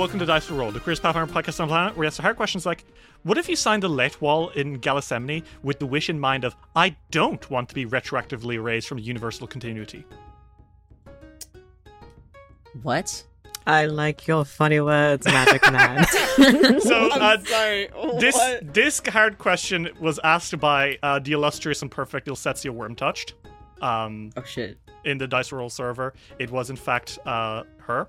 Welcome to Dice Will Roll, the queerest Pathfinder podcast on the planet, where we answer hard questions like, what if you signed a Lethe wall in Galisemni with the wish in mind of, I don't want to be retroactively erased from universal continuity? What? I like your funny words, Magic Man. So, uh, Sorry. this what? this hard question was asked by uh, the illustrious and perfect Ilsetsia Wormtouched. Um, Oh shit. in the Dice Roll server. It was in fact uh, her.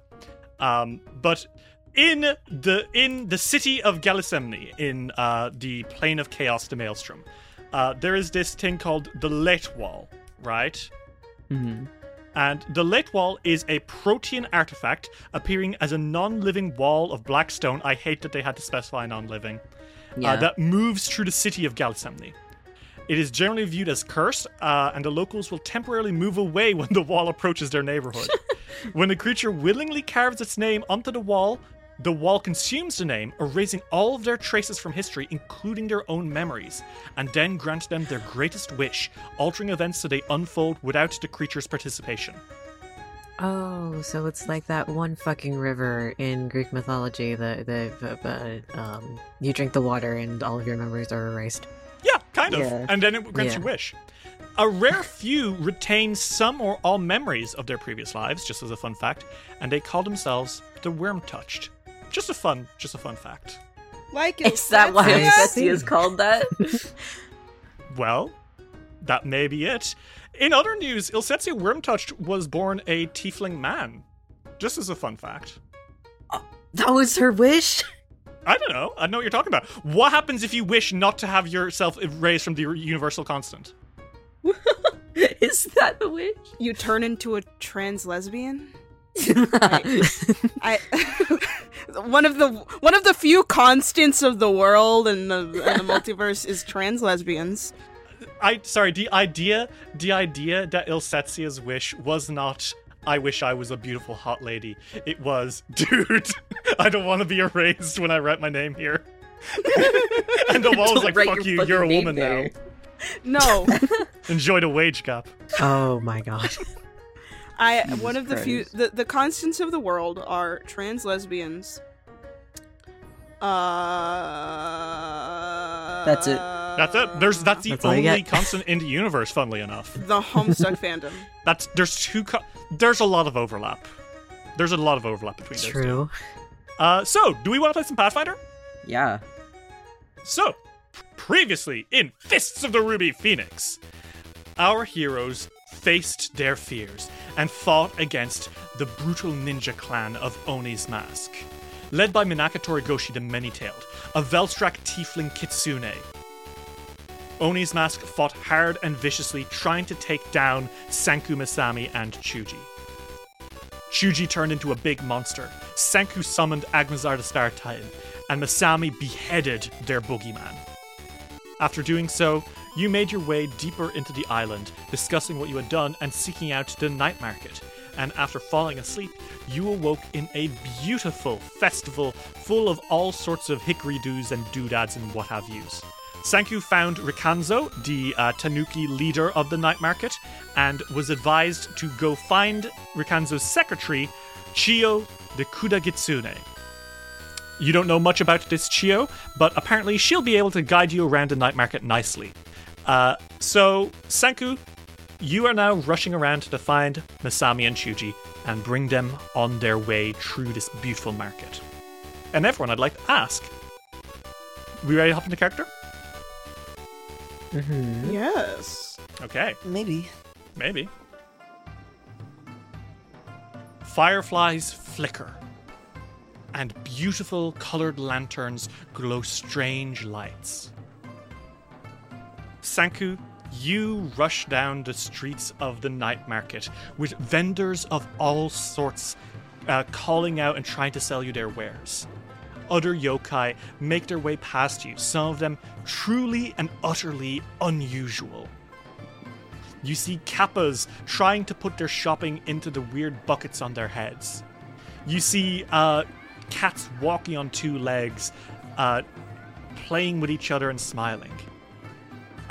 Um, but in the in the city of Galisemni, in uh, the plane of chaos, the Maelstrom, uh, there is this thing called the Lethe Wall, right? hmm And the Lethe Wall is a protean artifact appearing as a non-living wall of black stone. I hate that they had to specify non-living. Yeah. Uh, that moves through the city of Galisemni. It is generally viewed as cursed, uh, and the locals will temporarily move away when the wall approaches their neighborhood. when a creature willingly carves its name onto the wall, the wall consumes the name, erasing all of their traces from history, including their own memories, and then grants them their greatest wish, altering events so they unfold without the creature's participation. oh, so it's like that one fucking river in Greek mythology. The the uh, um, you drink the water and all of your memories are erased. Yeah, kind of. Yeah. And then it grants Yeah. you wish. A rare few retain some or all memories of their previous lives, just as a fun fact, and they call themselves the Worm Touched. Just a fun, just a fun fact. Like it. Is that why Ilsetsia? Betsy is called that? Well, that may be it. In other news, Ilsetsia Wormtouched was born a tiefling man. Just as a fun fact. Uh, that was her wish. I don't know. I know what you're talking about. What happens if you wish not to have yourself erased from the universal constant? is that the wish? You turn into a trans lesbian. I one of the one of the few constants of the world and the, and the multiverse is trans lesbians. I sorry, the idea the idea that Ilsetsia's wish was not I wish I was a beautiful hot lady. It was, dude, I don't want to be erased when I write my name here. and the wall was like, fuck your you, you're a woman there. now. No, Enjoy the wage gap. oh my god. I Jesus one of the few the, the constants of the world are trans lesbians. Uh That's it. That's it. There's that's the That's only constant in the universe, funnily enough. the Homestuck fandom. That's there's two co- there's a lot of overlap. There's a lot of overlap between those two. True. Uh so do we want to play some Pathfinder? Yeah. So, previously in Fists of the Ruby Phoenix, our heroes faced their fears and fought against the brutal ninja clan of Oni's Mask. Led by Minaka Torigoshi the Many-Tailed, a Velstrac tiefling kitsune. Oni's Mask fought hard and viciously, trying to take down Sanku Masami and Chuji. Chuji turned into a big monster. Sanku summoned Agmazar the Star Titan, and Masami beheaded their boogeyman. After doing so, you made your way deeper into the island, discussing what you had done and seeking out the night market. And after falling asleep, you awoke in a beautiful festival full of all sorts of hickory doos and doodads and what have yous. Sanku found Rikanzo, the uh, Tanuki leader of the night market, and was advised to go find Rikanzo's secretary, Chio the Kudagitsune. You don't know much about this Chio, but apparently she'll be able to guide you around the night market nicely. Uh, so, Sanku, you are now rushing around to find Masami and Chuji and bring them on their way through this beautiful market. And everyone, I'd like to ask we ready to hop into character? Mm-hmm. Yes. Okay, Maybe. maybe. Fireflies flicker, and beautiful colored lanterns glow strange lights. Sanku, you rush down the streets of the night market with vendors of all sorts uh, calling out and trying to sell you their wares. Other yokai make their way past you, some of them truly and utterly unusual. You see kappas trying to put their shopping into the weird buckets on their heads. You see uh, cats walking on two legs, uh, playing with each other and smiling.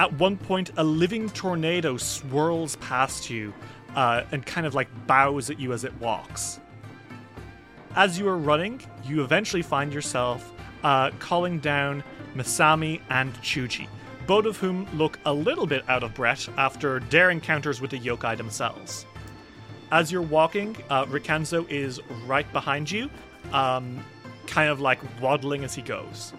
At one point, a living tornado swirls past you uh, and kind of like bows at you as it walks. As you are running, you eventually find yourself uh, calling down Masami and Chuji, both of whom look a little bit out of breath after their encounters with the yokai themselves. As you're walking, uh, Rikanzo is right behind you, um, kind of like waddling as he goes.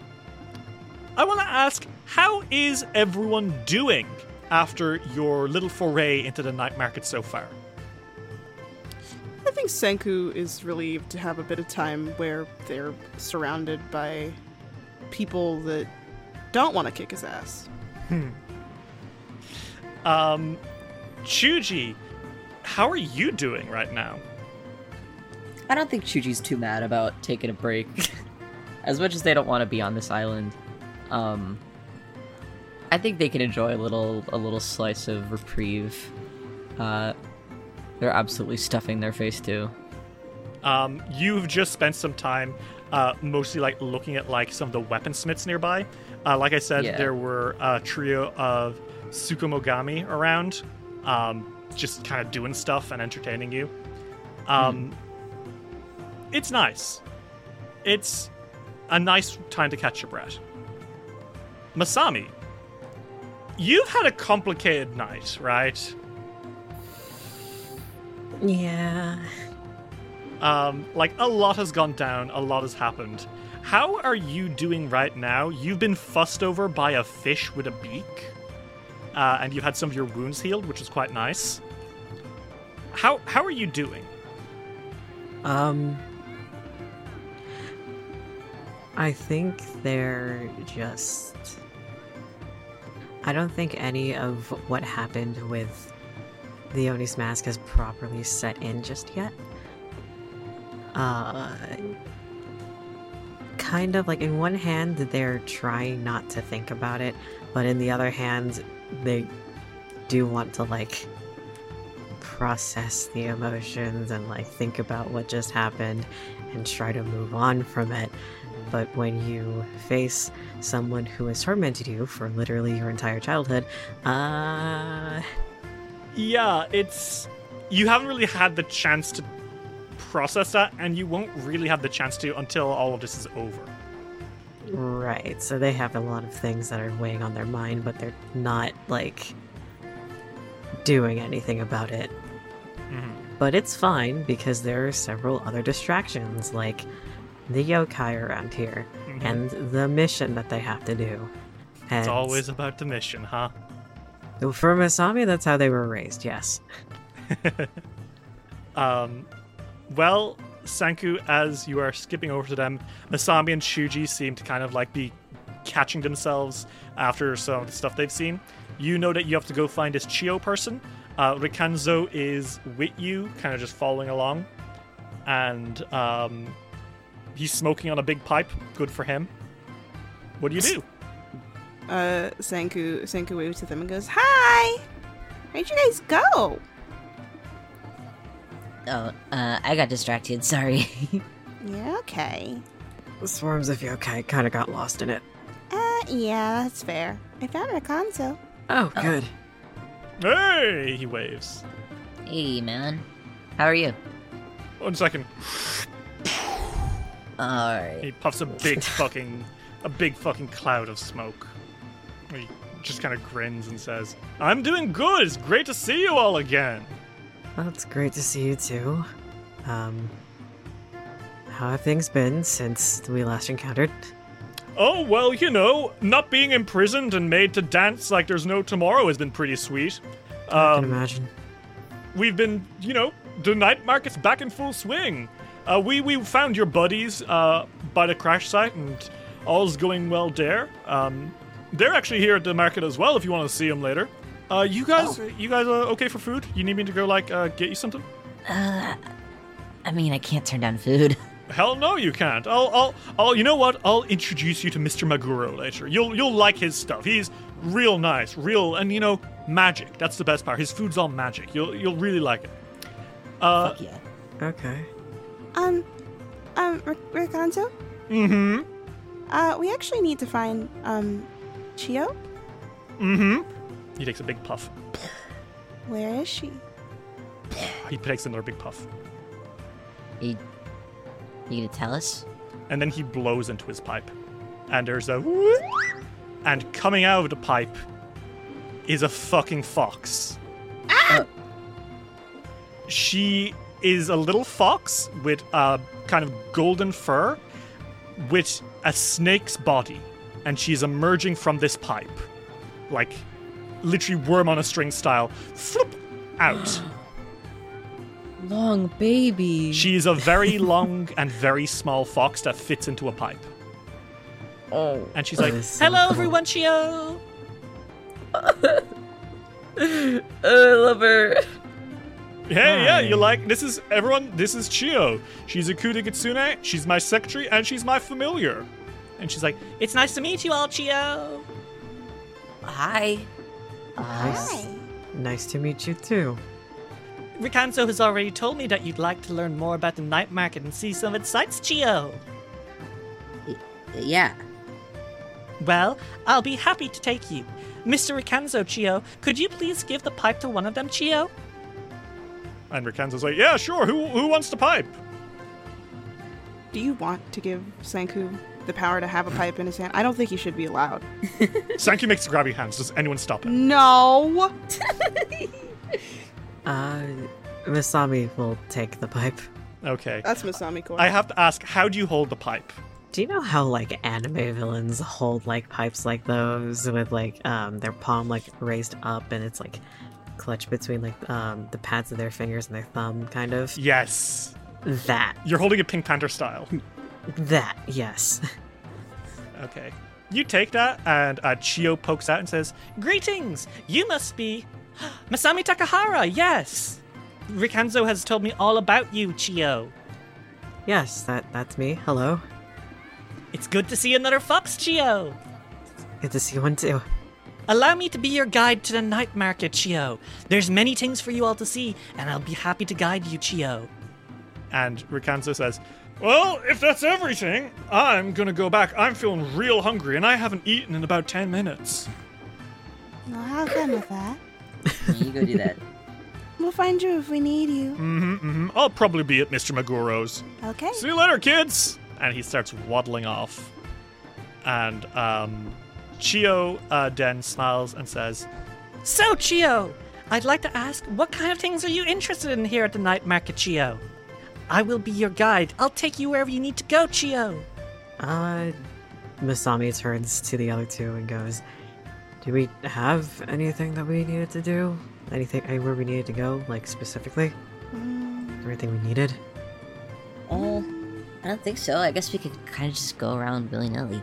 I want to ask, how is everyone doing after your little foray into the night market so far? I think Senku is relieved to have a bit of time where they're surrounded by people that don't want to kick his ass. Um, Chuji, how are you doing right now? I don't think Chuji's too mad about taking a break. as much as they don't want to be on this island, um, I think they can enjoy a little a little slice of reprieve. Uh, they're absolutely stuffing their face too. Um, you've just spent some time, uh, mostly like looking at like some of the weaponsmiths nearby. Uh, like I said, Yeah. there were a trio of Tsukumogami around, um, just kind of doing stuff and entertaining you. Um, It's nice. It's a nice time to catch your breath. Masami, you've had a complicated night, right? Yeah. Um, like a lot has gone down, a lot has happened. How are you doing right now? You've been fussed over by a fish with a beak, uh, and you've had some of your wounds healed, which is quite nice. How how are you doing? Um. I think they're just. I don't think any of what happened with the Onis mask has properly set in just yet. Uh. Kind of like, in one hand, they're trying not to think about it, but in the other hand, they do want to, like, process the emotions and like think about what just happened and try to move on from it. But when you face someone who has tormented you for literally your entire childhood, uh Yeah, it's you haven't really had the chance to process that, and you won't really have the chance to until all of this is over. right. So they have a lot of things that are weighing on their mind, but they're not like doing anything about it. But it's fine because there are several other distractions, like the yokai around here and the mission that they have to do. And It's always about the mission, huh? for Masami, that's how they were raised. Yes. Um, well, Sanku, as you are skipping over to them, Masami and Chuji seem to kind of like be catching themselves after some of the stuff they've seen. You know that you have to go find this Chio person. Uh, Rikanzo is with you, kind of just following along, and um, he's smoking on a big pipe. Good for him. What do you do? Uh, Senku Senku waves to them and goes, "Hi, where'd you guys go?" Oh, uh, I got distracted. Sorry. Yeah, okay. The swarms of okay, kind of got lost in it. Uh, yeah, that's fair. I found Rikanzo. Oh, good. Hey, he waves. hey, man. How are you? One second. All right. He puffs a big fucking, a big fucking cloud of smoke. He just kind of grins and says, I'm doing good. It's great to see you all again. Well, it's great to see you too. Um, how have things been since we last encountered? Oh, well, you know, not being imprisoned and made to dance like there's no tomorrow has been pretty sweet. I can Um, imagine. we've been, you know, the night market's back in full swing. Uh, we we found your buddies uh, by the crash site, and all's going well there. Um, they're actually here at the market as well. If you want to see them later. Uh, you guys, you guys are okay for food? You need me to go like uh, get you something? I mean, I can't turn down food. Hell no, you can't. I'll, I'll, I'll. You know what? I'll introduce you to Mr. Maguro later. You'll, you'll like his stuff. He's real nice, real, and you know, magic. That's the best part. His food's all magic. You'll, you'll really like it. Uh, Fuck yeah. Okay. Um, um, R- Rikanzo? mm-hmm, Uh, we actually need to find, um, Chio? mm-hmm. He takes a big puff. Where is she? He takes another big puff, You, you gonna tell us? and then he blows into his pipe, and there's a, and coming out of the pipe is a fucking fox. Ow! She is a little fox with a kind of golden fur with a snake's body, and she's emerging from this pipe. Like, literally worm on a string style. Flip out. Long baby. She is a very long and very small fox that fits into a pipe. oh. And she's like, so Hello, cool. everyone, Chio! Oh, I love her. Hey, yeah, you like this is everyone. This is Chio. She's a Kudakitsune. She's my secretary, and she's my familiar. And she's like, "It's nice to meet you all, Chio." Hi. Nice. Nice to meet you too. Rikanzo has already told me that you'd like to learn more about the night market and see some of its sights, Chio. Yeah. Well, I'll be happy to take you, Mr. Rikanzo, Chio. Could you please give the pipe to one of them, Chio? And Rikanzo's like, "Yeah, sure. Who who wants the pipe?" Do you want to give Sanku the power to have a pipe in his hand? I don't think he should be allowed. Sankey makes grabby hands. Does anyone stop him? No! Uh, Masami will take the pipe. Okay. That's Masami Koi. I have to ask, how do you hold the pipe? Do you know how like anime villains hold like pipes like those with like um their palm like raised up and it's like clutched between like um the pads of their fingers and their thumb kind of Yes. that You're holding it Pink Panther style. that yes Okay. You take that, and uh, Chio pokes out and says, Greetings! You must be Masami Takahara, yes! Rikanzo has told me all about you, Chio. yes that that's me hello It's good to see another fox, Chio. good to see one too Allow me to be your guide to the night market, Chio. There's many things for you all to see, and I'll be happy to guide you, Chio. And Rikanzo says, Well, if that's everything, I'm gonna go back. I'm feeling real hungry, and I haven't eaten in about 10 minutes. Well, have fun with that. You go do that. We'll find you if we need you. Mm-hmm, mm-hmm. I'll probably be at Mr. Maguro's. Okay. See you later, kids! And he starts waddling off. And, um, Chio uh, then smiles and says, So, Chio, I'd like to ask, what kind of things are you interested in here at the night market, Chio? I will be your guide. I'll take you wherever you need to go, Chio. uh Masami turns to the other two and goes do we have anything that we needed to do anything anywhere we needed to go like specifically everything we needed Oh, I don't think so. I guess we could kind of just go around willy nilly.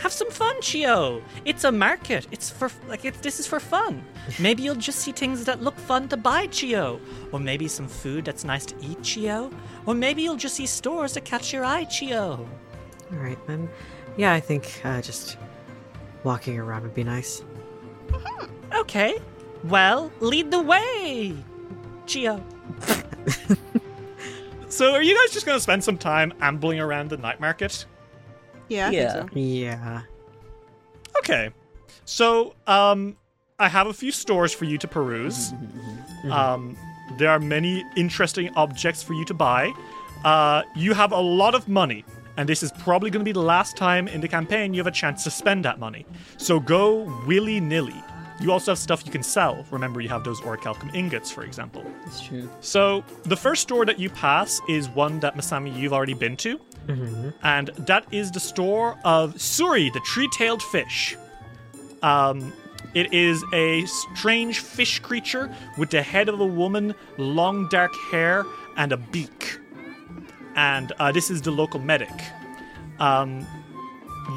Have some fun, Chio. It's a market. It's for like it's, this is for fun. Maybe you'll just see things that look fun to buy, Chio, or maybe some food that's nice to eat, Chio, or maybe you'll just see stores that catch your eye, Chio. all right then yeah i think uh just walking around would be nice Okay. Well, lead the way, Chio. so, are you guys just gonna spend some time ambling around the night market? Yeah, I Yeah. think so. yeah Okay. So, um, I have a few stores for you to peruse. Um, there are many interesting objects for you to buy. Uh, you have a lot of money, and this is probably going to be the last time in the campaign you have a chance to spend that money. So go willy nilly. You also have stuff you can sell. Remember, you have those orichalcum ingots, for example. That's true. So the first store that you pass is one that Masami you've already been to, and that is the store of Suri, the tree-tailed fish. Um, it is a strange fish creature with the head of a woman, long dark hair, and a beak. And uh, this is the local medic. Um,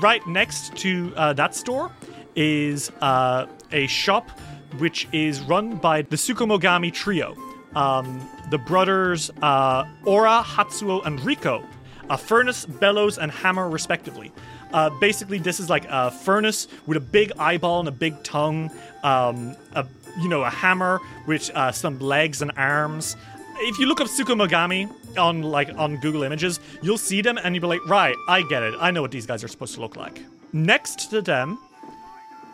right next to uh, that store is uh, a shop which is run by the Tsukumogami trio. Um, the brothers uh, Ora, Hatsuo, and Riko. A furnace, bellows, and hammer, respectively. Uh, basically, this is like a furnace with a big eyeball and a big tongue. Um, a you know a hammer with uh, some legs and arms. If you look up Tsukumogami on like on Google Images, you'll see them and you'll be like, right, I get it. I know what these guys are supposed to look like. Next to them,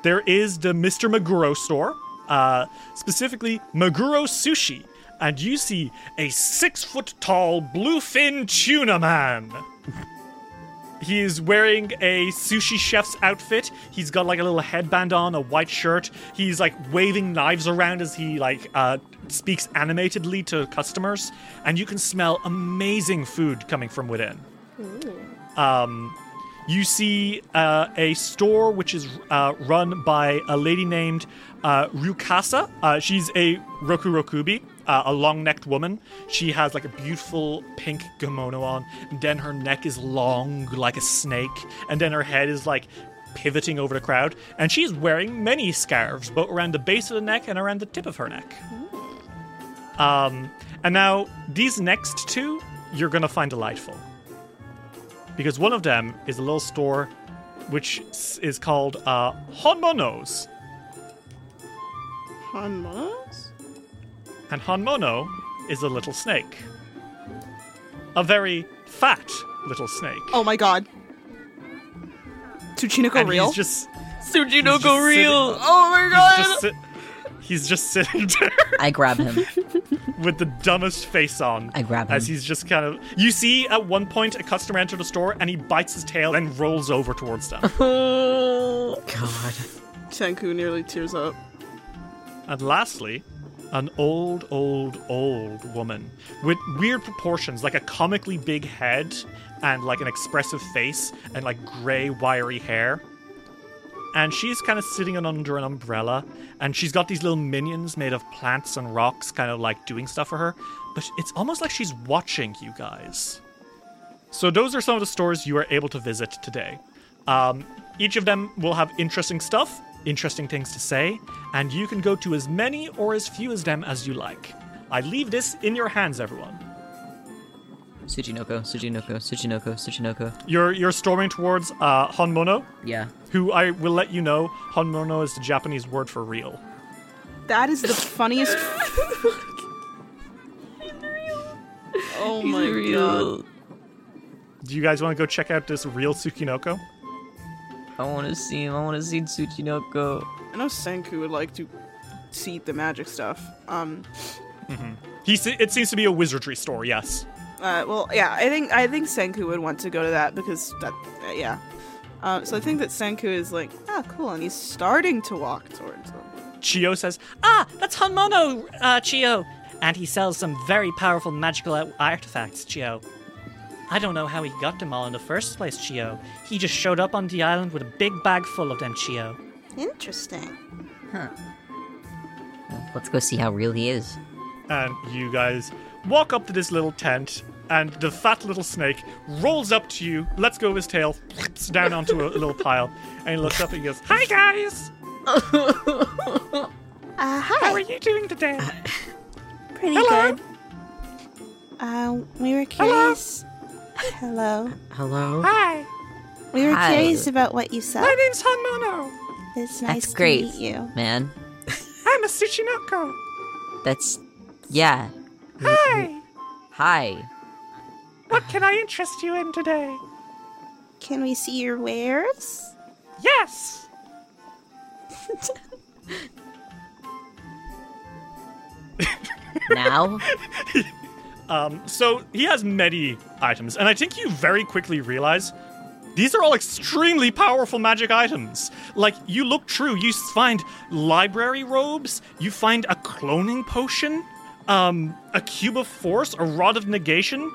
there is the Mr. Maguro store, uh, specifically Maguro Sushi, and you see a six foot tall bluefin tuna man. He is wearing a sushi chef's outfit. He's got like a little headband on, a white shirt. He's like waving knives around as he like uh, speaks animatedly to customers, and you can smell amazing food coming from within. Um, you see uh, a store which is uh, run by a lady named uh, Ryukasa. Uh, she's a Rokurokubi, uh, a long necked woman. She has like a beautiful pink kimono on, and then her neck is long like a snake, and then her head is like pivoting over the crowd. And she's wearing many scarves, both around the base of the neck and around the tip of her neck. Um, and now, these next two, you're going to find delightful because one of them is a little store which is called uh, Honmono's. Hanmas? And Honmono is a little snake. A very fat little snake. Oh my god. Tsuchinoko and real? he's just Tsuchinoko just real. sitting- oh my he's god! just, sit- he's just sitting there I grab him. with the dumbest face on. I grab him. As he's just kind of. You see at one point a customer enter the store and he bites his tail and rolls over towards them. God. Senku nearly tears up. And lastly, an old, old, old woman with weird proportions, like a comically big head and like an expressive face and like grey, wiry hair. And she's kind of sitting under an umbrella, and she's got these little minions made of plants and rocks, kind of like doing stuff for her. But it's almost like she's watching you guys. So those are some of the stores you are able to visit today. Um, each of them will have interesting stuff, interesting things to say, and you can go to as many or as few as them as you like. I leave this in your hands, everyone. Tsuchinoko, Tsuchinoko, Tsuchinoko, Tsuchinoko. You're you're storming towards uh, Honmono, Yeah. who I will let you know Honmono is the Japanese word for real. That is the funniest. oh my real. god. Do you guys want to go check out this real Tsuchinoko? I want to see him. I want to see Tsuchinoko. I know Senku would like to see the magic stuff. Um. He se- it seems to be a wizardry store. Yes. Uh, well, yeah, I think I think Senku would want to go to that because that, uh, yeah. Uh, so I think that Senku is like, ah, cool, and he's starting to walk towards them. Chio says, Ah, that's Honmono, uh, Chio. And he sells some very powerful magical artifacts, Chio. I don't know how he got them all in the first place, Chio. He just showed up on the island with a big bag full of them, Chio. Interesting. Huh. Let's go see how real he is. and you guys walk up to this little tent, and the fat little snake rolls up to you, lets go of his tail, flips down onto a little pile, and he looks up and he goes, "Hi guys, Uh, hi. how are you doing today?" Pretty Hello. good. Uh, we were curious. Hello. Hello? Hi, We were Hi. curious about what you sell. my name's Honmono. It's nice That's great, to meet you. man. I'm a Tsuchinoko. That's yeah. Hi, Hi. what can I interest you in today? Can we see your wares? Yes. Now? Um, so he has many items, and I think you very quickly realize these are all extremely powerful magic items. Like, you look through, you find library robes, you find a cloning potion, um, a cube of force, a rod of negation,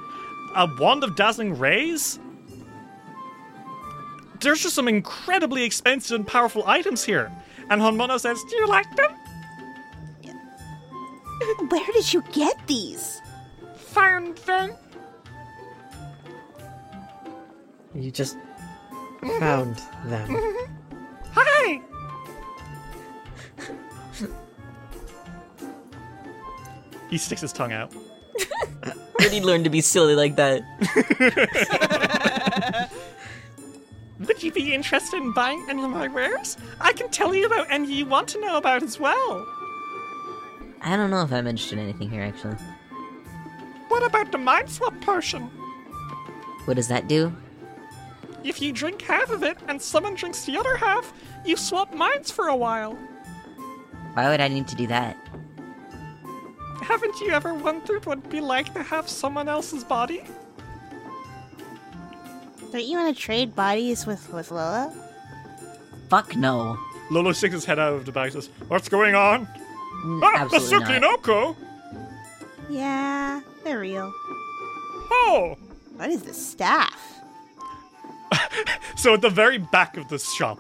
a wand of dazzling rays. There's just some incredibly expensive and powerful items here. And Honmono says, Do you like them? Where did you get these? Found them. You just found them. Hi. He sticks his tongue out. Where did he learn to be silly like that? Would you be interested in buying any of my wares? I can tell you about any you want to know about as well. I don't know if I'm interested in anything here, actually. What about the mind swap potion? What does that do? If you drink half of it and someone drinks the other half, you swap minds for a while. Why would I need to do that? Haven't you ever wondered what it'd be like to have someone else's body? Don't you want to trade bodies with with Lola? Fuck no. Lolo sticks his head out of the bag and says, What's going on? Mm, Ah, the Absolutely not. Tsuchinoko! Yeah, they're real. Oh! What is the staff? So at the very back of the shop,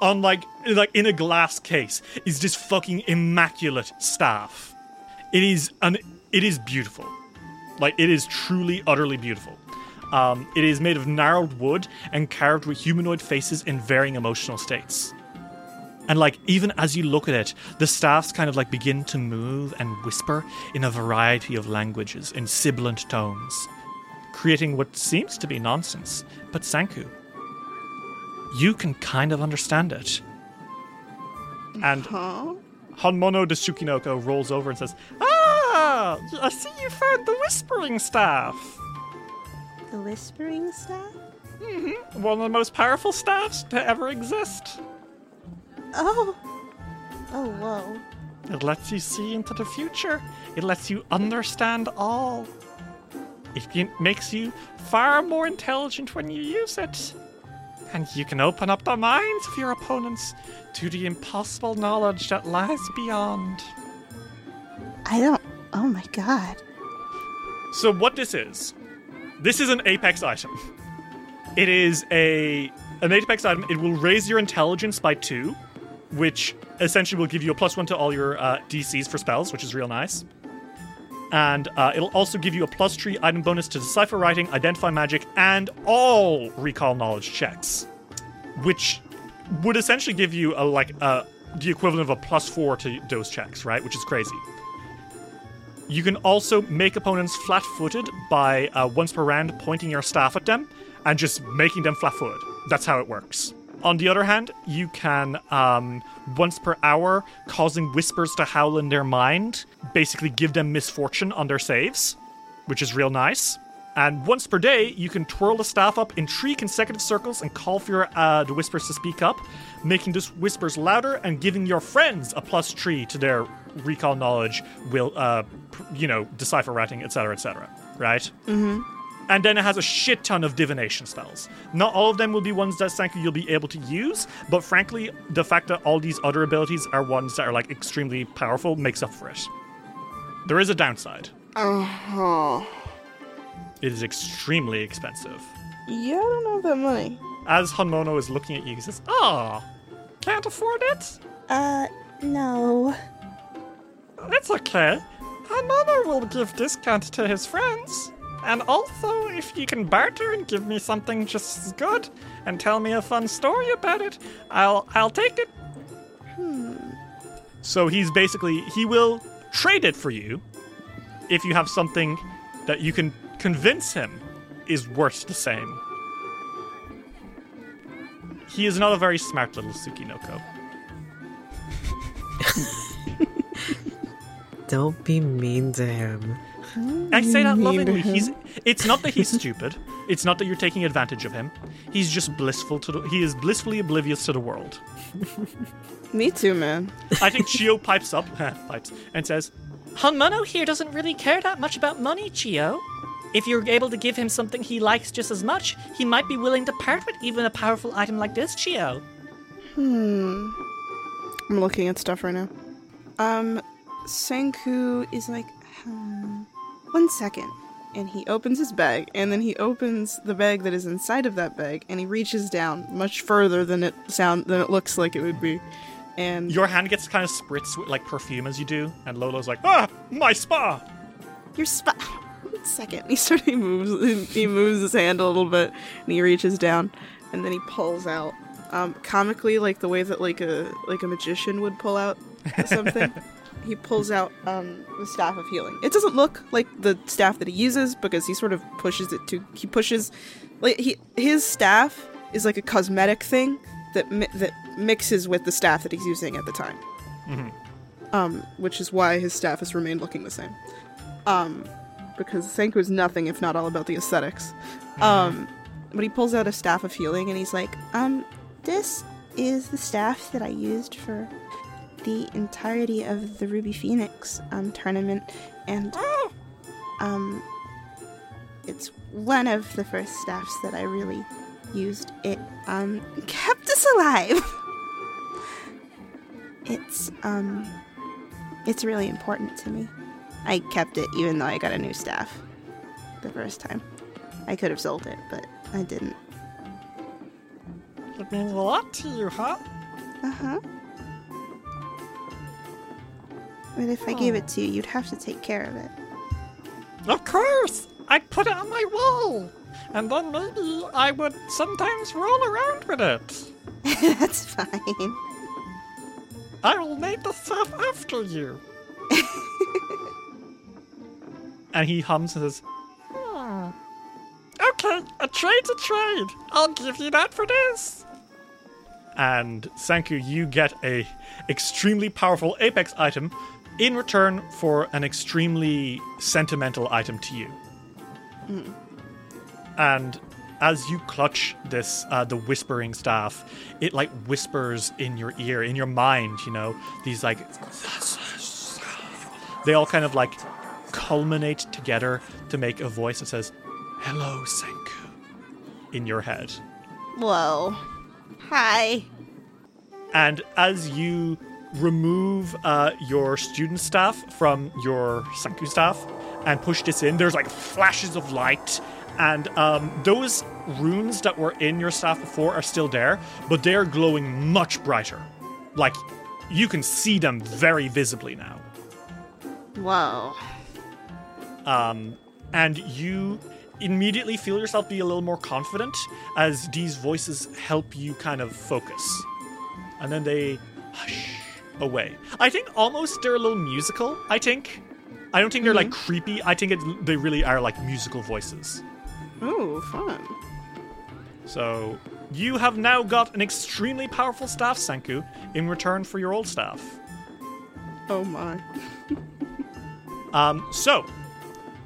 on like like in a glass case, is this fucking immaculate staff. It is an it is beautiful. Like it is truly utterly beautiful. Um, it is made of gnarled wood and carved with humanoid faces in varying emotional states. And like even as you look at it, the staffs kind of like begin to move and whisper in a variety of languages in sibilant tones, creating what seems to be nonsense. But Sanku, you can kind of understand it. And Huh? Honmono de Tsuchinoko rolls over and says, Ah! I see you found the whispering staff. The whispering staff? Mhm. One of the most powerful staffs to ever exist. Oh. Oh, whoa. It lets you see into the future. It lets you understand all. It makes you far more intelligent when you use it. And you can open up the minds of your opponents to the impossible knowledge that lies beyond. I don't. Oh my god. So what this is, this is an apex item. It is a an apex item. It will raise your intelligence by two, which essentially will give you a plus one to all your uh, DCs for spells, which is real nice. And uh, it'll also give you a plus three item bonus to decipher writing, identify magic, and all recall knowledge checks, which would essentially give you a like uh, the equivalent of a plus four to those checks, right? Which is crazy. You can also make opponents flat footed by uh, once per round pointing your staff at them and just making them flat footed. That's how it works. On the other hand, you can, um, once per hour, causing whispers to howl in their mind, basically give them misfortune on their saves, which is real nice. And once per day, you can twirl the staff up in three consecutive circles and call for your, uh, the whispers to speak up, making those whispers louder and giving your friends a plus three to their recall knowledge, will, uh, you know, decipher writing, etc., etc. Right? Mm-hmm. And then it has a shit ton of divination spells. Not all of them will be ones that Sanku you'll be able to use, but frankly, the fact that all these other abilities are ones that are like extremely powerful makes up for it. There is a downside. Uh huh. It is extremely expensive. Yeah, I don't have that money. As Honmono is looking at you, he says, Ah, can't afford it? Uh, no. It's okay. Another will give discount to his friends. And also, if you can barter and give me something just as good and tell me a fun story about it, I'll I'll take it. Hmm. So he's basically, he will trade it for you if you have something that you can convince him is worth the same. He is not a very smart little Tsuchinoko. Don't be mean to him. I say that lovingly. He's it's not that he's stupid. It's not that you're taking advantage of him. He's just blissful to the, he is blissfully oblivious to the world. Me too, man. I think Chio pipes up, pipes, and says, Honmono here doesn't really care that much about money, Chio. If you're able to give him something he likes just as much, he might be willing to part with even a powerful item like this, Chio. Hmm. I'm looking at stuff right now. Um, Senku is like, hmm, one second. And he opens his bag, and then he opens the bag that is inside of that bag, and he reaches down much further than it sound than it looks like it would be. And Your hand gets kind of spritzed with like perfume as you do, and Lolo's like, ah, my spa. your spot. One second. He sort of he moves. He moves his hand a little bit, and he reaches down, and then he pulls out. Um, comically, like the way that like a like a magician would pull out something. he pulls out um, the staff of healing. It doesn't look like the staff that he uses because he sort of pushes it to. He pushes, like he his staff is like a cosmetic thing that mi- that mixes with the staff that he's using at the time. Um, which is why his staff has remained looking the same. Um, because Senku is nothing if not all about the esthetics Um, but he pulls out a staff of healing and he's like, Um, this is the staff that I used for the entirety of the Ruby Phoenix um tournament, and um, it's one of the first staffs that I really used. It um kept us alive. it's um, it's really important to me. I kept it even though I got a new staff the first time. I could have sold it, but I didn't. It means a lot to you, huh? Uh huh. But if I gave it to you, you'd have to take care of it. Of course! I'd put it on my wall! And then maybe I would sometimes roll around with it. That's fine. I will name the stuff after you. And he hums and says, Hmm. Okay, a trade's a trade. I'll give you that for this. and Sanku, you get a extremely powerful Apex item in return for an extremely sentimental item to you. And as you clutch this, uh, the whispering staff, it like whispers in your ear, in your mind. You know, these like they all kind of like culminate together to make a voice that says, "Hello, Senku," in your head. Whoa. Hi. And as you remove uh, your student staff from your Sanku staff and push this in, there's like flashes of light. And um, those runes that were in your staff before are still there, but they're glowing much brighter. Like, you can see them very visibly now. Whoa. Um, and you immediately feel yourself be a little more confident as these voices help you kind of focus. And then they hush away. I think almost they're a little musical, I think. I don't think they're like creepy. I think it, they really are like musical voices. "Ooh, fun." So you have now got an extremely powerful staff, Senku, in return for your old staff. Oh my. Um, so,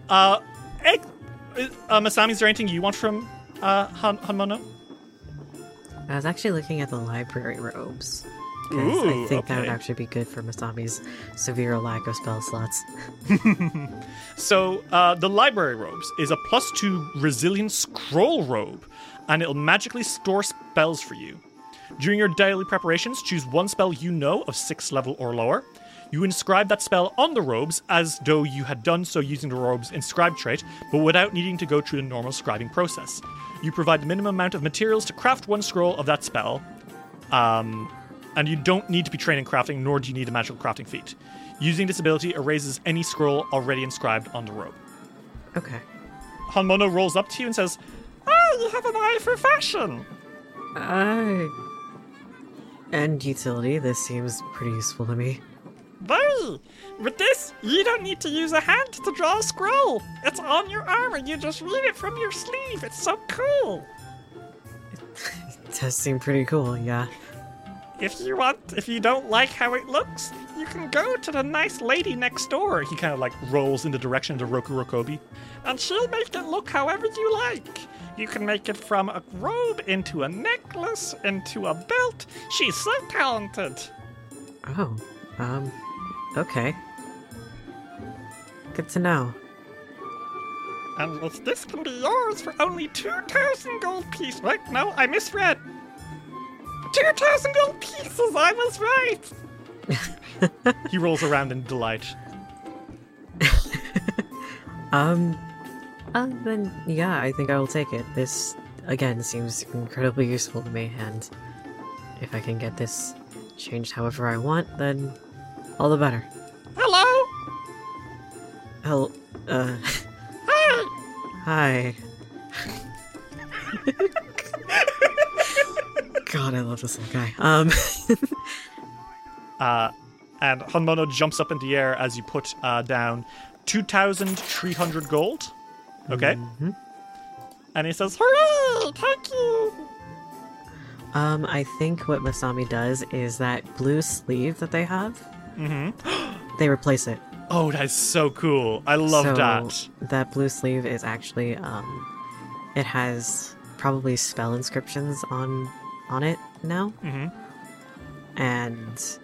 uh, egg, uh, Masami, is there anything you want from uh, Han- Honmono? I was actually looking at the library robes. Because I Ooh, think that would actually be good for Masami's severe lack of spell slots. So, uh, the library robes is a plus two resilient scroll robe, and it'll magically store spells for you. During your daily preparations, choose one spell you know of sixth level or lower. You inscribe that spell on the robes as though you had done so using the robe's inscribe trait, but without needing to go through the normal scribing process. You provide the minimum amount of materials to craft one scroll of that spell, um, and you don't need to be trained in crafting, nor do you need a magical crafting feat. Using this ability erases any scroll already inscribed on the robe. Okay. Honmono rolls up to you and says, Oh, you have an eye for fashion! I. And utility, this seems pretty useful to me. Very! With this, you don't need to use a hand to draw a scroll. It's on your arm and you just read it from your sleeve. It's so cool. It does seem pretty cool, yeah. If you want, if you don't like how it looks, you can go to the nice lady next door, He kind of like rolls in the direction of Rokurokubi. and she'll make it look however you like. You can make it from a robe into a necklace into a belt. She's so talented. Oh, um, okay. Good to know. And this- this can be yours for only 2,000 gold pieces. Wait, no, I misread. 2,000 gold pieces, I was right. He rolls around in delight. Um, uh, then yeah, I think I will take it. This again seems incredibly useful to me, and if I can get this changed however I want, then all the better. Hello? Hello, uh, Hi. hi. God, I love this little guy. Um, Uh, and Honmono jumps up in the air as you put uh, down 2,300 gold. Okay? And he says, Hooray! Thank you! um, I think what Masami does is that blue sleeve that they have. Mm-hmm. They replace it. Oh, that's so cool. I love so that. That blue sleeve is actually um, it has probably spell inscriptions on on it now, Mm-hmm. and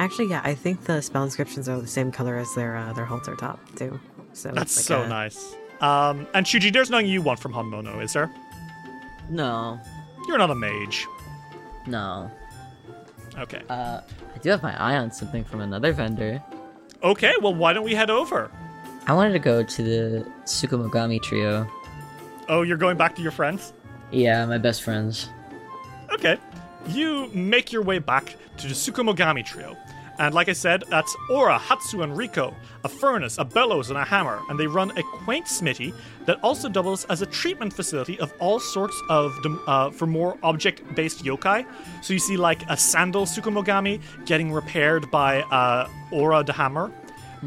actually, yeah, I think the spell inscriptions are the same color as their uh, their halter top too. So That's like so a- nice. Um, and Chuji, there's nothing you want from Honmono, is there? No, You're not a mage. no. Okay. Uh, I do have my eye on something from another vendor. Okay, well, why don't we head over? I wanted to go to the Tsukumogami trio. Oh, you're going back to your friends? Yeah, my best friends. Okay. You make your way back to the Tsukumogami trio. And like I said, that's Aura, Hatsu, and Riko, a furnace, a bellows, and a hammer. And they run a quaint smithy that also doubles as a treatment facility of all sorts of, uh, for more object-based yokai. So you see like a sandal Tsukumogami getting repaired by uh, Aura the hammer.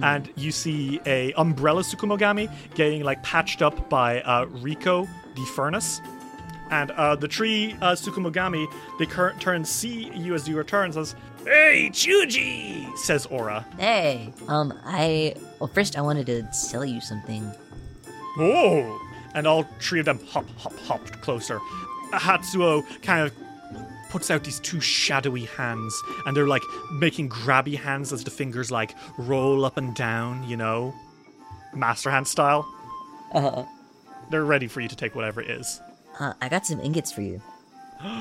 And you see a umbrella Tsukumogami getting like patched up by uh, Riko the furnace. And uh, the tree uh, Tsukumogami, they cur- turn see you as you return and says, Hey, Chuji! says Aura. Hey, um, I well, first I wanted to sell you something. Oh! And all three of them hop, hop, hopped closer. Hatsuo kind of puts out these two shadowy hands, and they're like making grabby hands as the fingers like roll up and down, you know? Master hand style. Uh, huh. They're ready for you to take whatever it is. Uh, I got some ingots for you.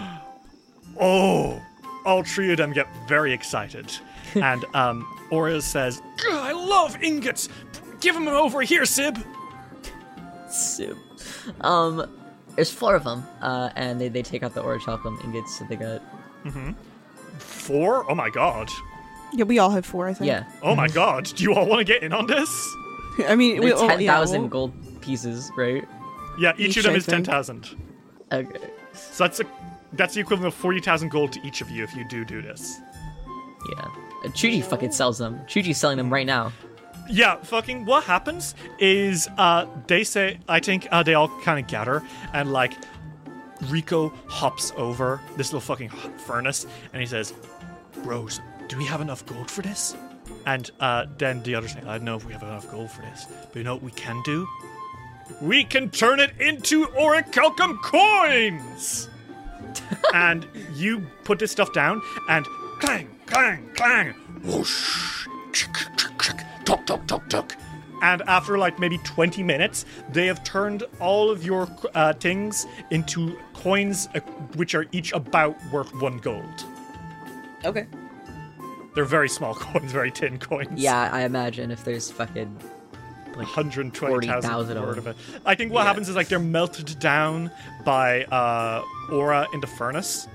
Oh! All three of them get very excited. and um, Aura says, I love ingots! Give them over here, Sib! Soup. Um, there's four of them. Uh, and they, they take out the orichalcum ingots that they got. Four? Oh my god. Yeah, we all have four, I think. Yeah, Oh my god. Do you all want to get in on this? I mean, we, they're oh, ten yeah, thousand we'll- gold pieces, right? Yeah, each, Each, of them I is think. 10,000. Okay. So that's a, that's the equivalent of 40,000 gold to each of you if you do do this. Yeah. Uh, Chuji fucking sells them. Chuji's selling them right now. Yeah, fucking what happens is uh they say I think uh, they all kind of gather and like Riko hops over this little fucking furnace and he says, "Bros, do we have enough gold for this?" And uh then the others say, "I don't know if we have enough gold for this, but you know what we can do? We can turn it into orichalcum coins." and you put this stuff down and clang, clang, clang, whoosh, chick, chick, chick, tuk, tuk. And after like maybe 20 minutes, they have turned all of your uh, things into coins, uh, which are each about worth one gold. Okay. They're very small coins, very tin coins. Yeah, I imagine if there's fucking like 120,000 40,000 of word of it. I think what Yeah. happens is like they're melted down by uh, Aura in the furnace,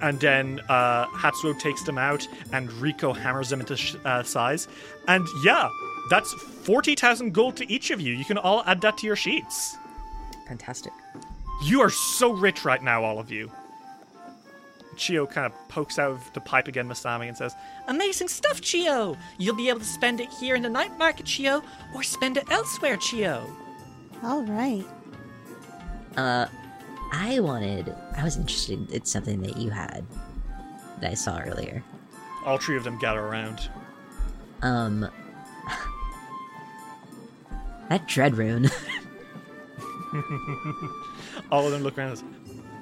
and then uh, Hatsuo takes them out, and Riko hammers them into sh- uh, size. And yeah, that's 40,000 gold to each of you. You can all add that to your sheets. fantastic. You are so rich right now, all of you. Chio kind of pokes out of the pipe again, Masami, and says, Amazing stuff, Chio! You'll be able to spend it here in the night market, Chio, or spend it elsewhere, Chio. All right. Uh, I wanted. I was interested in something that you had that I saw earlier. all three of them gather around. Um, that dread rune. All of them look around and says,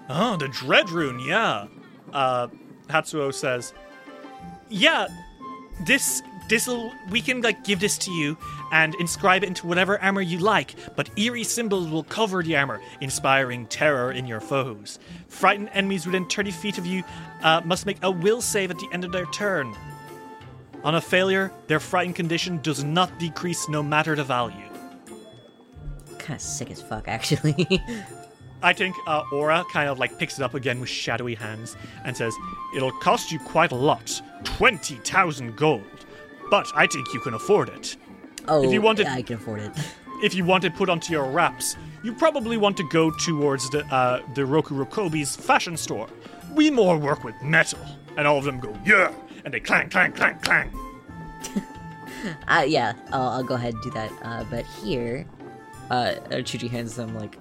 Oh, the Dread Rune, yeah. Uh, Hatsuo says, Yeah, this, this'll, we can, like, give this to you, and inscribe it into whatever armor you like, but eerie symbols will cover the armor, inspiring terror in your foes. Frightened enemies within 30 feet of you uh, must make a will save at the end of their turn. On a failure, their frightened condition does not decrease no matter the value. Kind of sick as fuck, actually. I think uh, Aura kind of like picks it up again with shadowy hands and says, It'll cost you quite a lot 20,000 gold. But I think you can afford it. oh, If you wanted- yeah, I can afford it. If you want it put onto your wraps, you probably want to go towards the uh, the Rokurokubi's fashion store. We more work with metal. And all of them go, Yeah! And they clang, clang, clang, clang. Uh, yeah, I'll, I'll go ahead and do that. Uh, but here, Uh, Chuji hands them like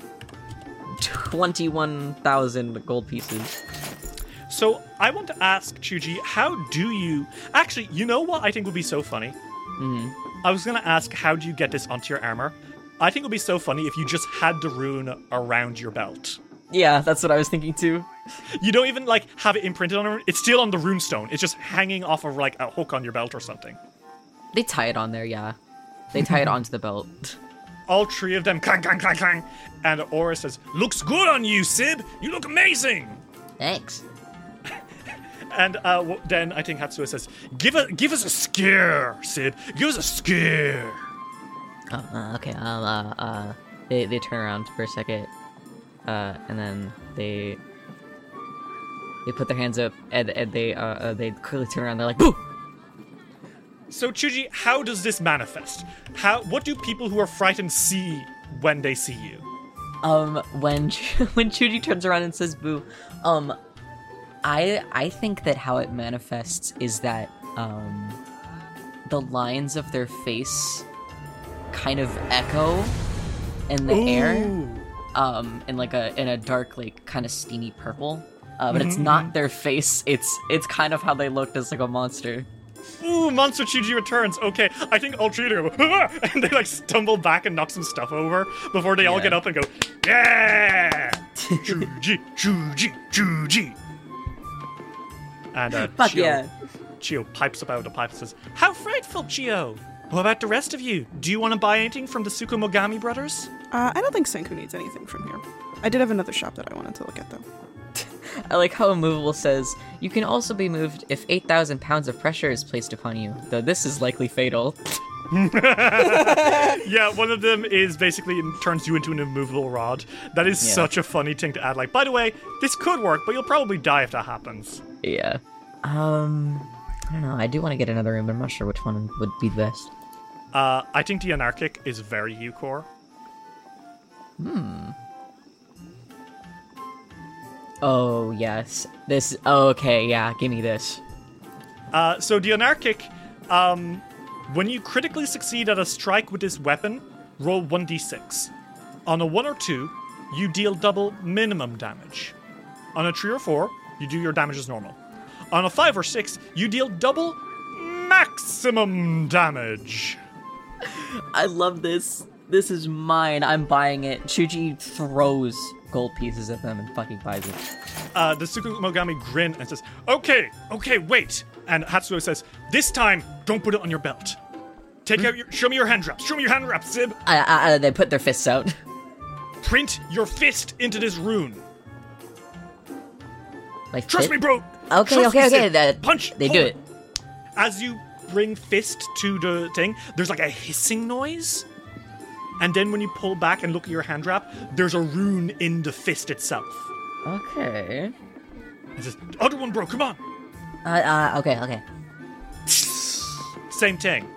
twenty-one thousand gold pieces. So I want to ask Chuji, how do you actually? You know what I think would be so funny. hmm I was gonna ask, how do you get this onto your armor? I think it would be so funny if you just had the rune around your belt. Yeah, that's what I was thinking too. You don't even like have it imprinted on it. It's still on the rune stone. It's just hanging off of like a hook on your belt or something. They tie it on there, yeah. They tie it onto the belt. All three of them clang, clang, clang, clang. And Aura says, "Looks good on you, Sib. You look amazing." Thanks. And uh, then I think Hatsua says, "Give a, give us a scare, Sib. Give us a scare." Oh, uh, okay. Um. Uh. Uh. They they turn around for a second, uh, and then they they put their hands up, and, and they uh, uh they quickly turn around. They're like, "Boo!" So Chuji, how does this manifest? How? What do people who are frightened see when they see you? Um. When when Chuji turns around and says, "Boo," um, I I think that how it manifests is that um, the lines of their face kind of echo in the air. Um in like a in a dark like kind of steamy purple uh, but it's not their face it's it's kind of how they looked as like a monster Ooh, Monster Chuji returns. Okay, I think all three of them "Ah!" and they like stumble back and knock some stuff over before they all get up and go, yeah, Chuji, Chuji, Chuji. And uh, fuck Chio, yeah Chio pipes up out of the pipe and says, "How frightful, Chio! What about the rest of you? Do you want to buy anything from the Tsukumogami brothers?" Uh, I don't think Senku needs anything from here. I did have another shop that I wanted to look at though. i like how immovable says you can also be moved if 8000 pounds of pressure is placed upon you though this is likely fatal Yeah, one of them is basically turns you into an immovable rod. That is Yeah. such a funny thing to add. Like, by the way, this could work, but you'll probably die if that happens. yeah um i don't know i do want to get another room but i'm not sure which one would be the best Uh, I think the anarchic is very Eucor. Oh yes this oh, okay yeah give me this Uh, so the anarchic, um, when you critically succeed at a strike with this weapon, roll 1d6. On a 1 or 2, you deal double minimum damage. On a 3 or 4, you do your damage as normal. On a 5 or 6, you deal double maximum damage. I love this. This is mine. I'm buying it. Chuji throws gold pieces at them and fucking buys it. Uh, the Tsukumogami grin and says, Okay, okay, wait. And Hatsuo says, This time, don't put it on your belt. Take out your, show me your hand wraps. Show me your hand wraps, Zib. They put their fists out. Print your fist into this rune. Like Trust me, bro. Okay, Trust okay, me, okay. That Punch. They do it. As you bring fist to the thing, there's like a hissing noise. And then when you pull back and look at your hand wrap, there's a rune in the fist itself. Okay. It says, Other one, bro, come on. Uh, uh, okay, okay. Same thing.